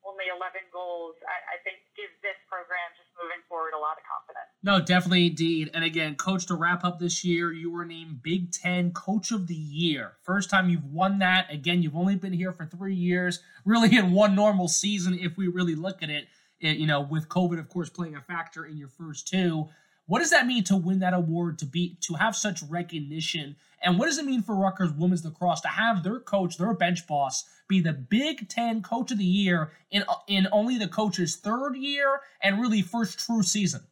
Speaker 7: only 11 goals, I, I, think gives this program just moving forward a lot of confidence.
Speaker 6: No, definitely indeed. And again, coach, to wrap up this year, you were named Big Ten Coach of the Year. First time you've won that. Again, you've only been here for three years, really in one normal season, if we really look at it. It you know, with COVID, of course, playing a factor in your first two. What does that mean to win that award, to be to have such recognition? And what does it mean for Rutgers women's lacrosse to have their coach, their bench boss, be the Big Ten Coach of the Year in in only the coach's third year and really first true season?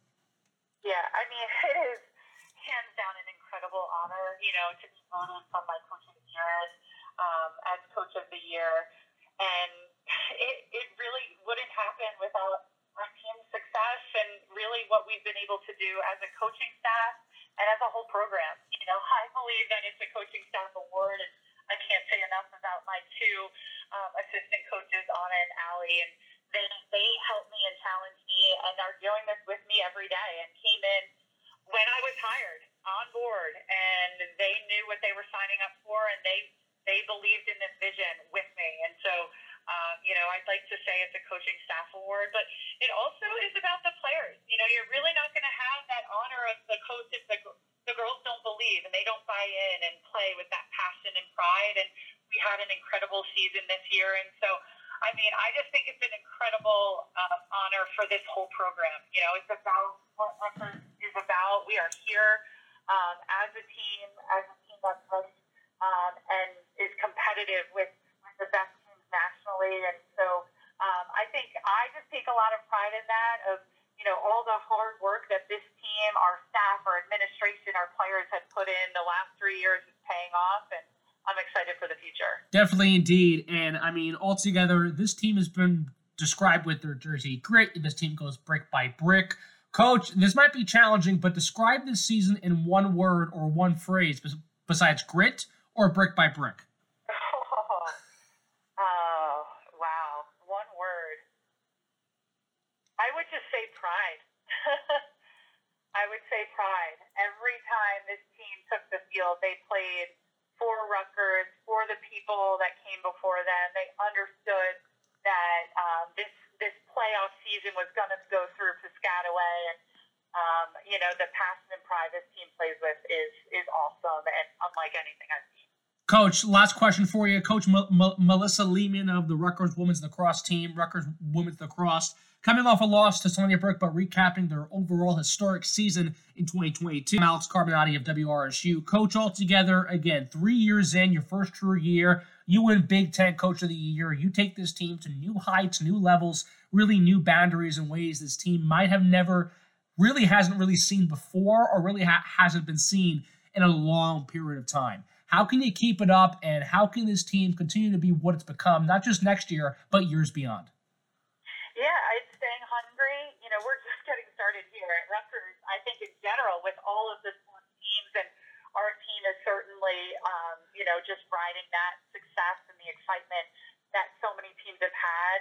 Speaker 7: Yeah, I mean [LAUGHS] it is hands down an incredible honor, you know, to be voted from my coach um, as coach of the year, and it it really wouldn't happen without our team's success and really what we've been able to do as a coaching staff and as a whole program. You know, I believe that it's a coaching staff award, and I can't say enough about my two um, assistant coaches, Anna and Allie, and they they helped me and challenged me and are doing this with me every day and came in when I was hired on board and they knew what they were signing up for and they they believed in this vision with me and so um, you know, I'd like to say it's a coaching staff award, but it also is about the players. You know, you're really not going to have that honor of the coach if the, the girls don't believe and they don't buy in and play with that passion and pride. And we had an incredible season this year. And so, I mean, I just think it's an incredible um, honor for this whole program. You know, it's about what Rutgers is about. We are here um, as a team, as a team that's ready um, and is competitive with, with the best nationally. And so um, I think I just take a lot of that of, you know, all the hard work that this team, our staff, our administration, our players have put in the last three years is paying off. And I'm excited for the future.
Speaker 6: Definitely indeed. And I mean, altogether, this team has been described with their jersey grit. This team goes brick by brick. Coach, this might be challenging, but describe this season in one word or one phrase besides grit or brick by brick.
Speaker 7: pride. I would say pride. Every time this team took the field, they played for Rutgers, for the people that came before them. They understood that um, this this playoff season was going to go through Piscataway, and um, you know the passion and pride this team plays with is is awesome and unlike anything I've seen.
Speaker 6: Coach, last question for you. Coach M- M- Melissa Lehman of the Rutgers Women's Lacrosse team, Rutgers Women's Lacrosse Coming off a loss to Stony Brook, but recapping their overall historic season in 2022. I'm Alex Carbonati of WRSU. Coach, altogether, again, three years in, your first true year. You win Big Ten Coach of the Year. You take this team to new heights, new levels, really new boundaries and ways this team might have never, really hasn't really seen before or really ha- hasn't been seen in a long period of time. How can you keep it up, and how can this team continue to be what it's become, not just next year, but years beyond?
Speaker 7: Yeah, it's staying hungry. You know, we're [LAUGHS] just getting started here at Rutgers. I think in general, with all of the teams, and our team is certainly, um, you know, just riding that success and the excitement that so many teams have had.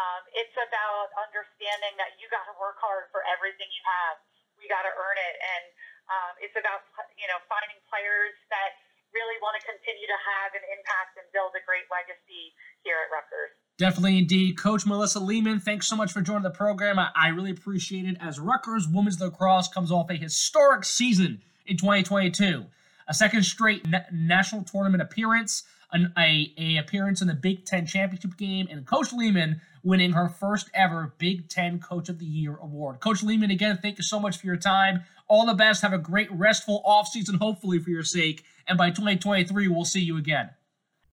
Speaker 7: Um, it's about understanding that you got to work hard for everything you have. We got to earn it, and um, it's about you know finding players that really want to continue to have an impact and build a great legacy here at Rutgers.
Speaker 6: Definitely indeed. Coach Melissa Lehman, thanks so much for joining the program. I, I really appreciate it as Rutgers women's lacrosse comes off a historic season in 2022. A second straight na- national tournament appearance, an, a, a appearance in the Big Ten championship game, and Coach Lehman winning her first ever Big Ten Coach of the Year award. Coach Lehman, again, thank you so much for your time. All the best. Have a great, restful offseason, hopefully, for your sake. And by 2023, we'll see you again.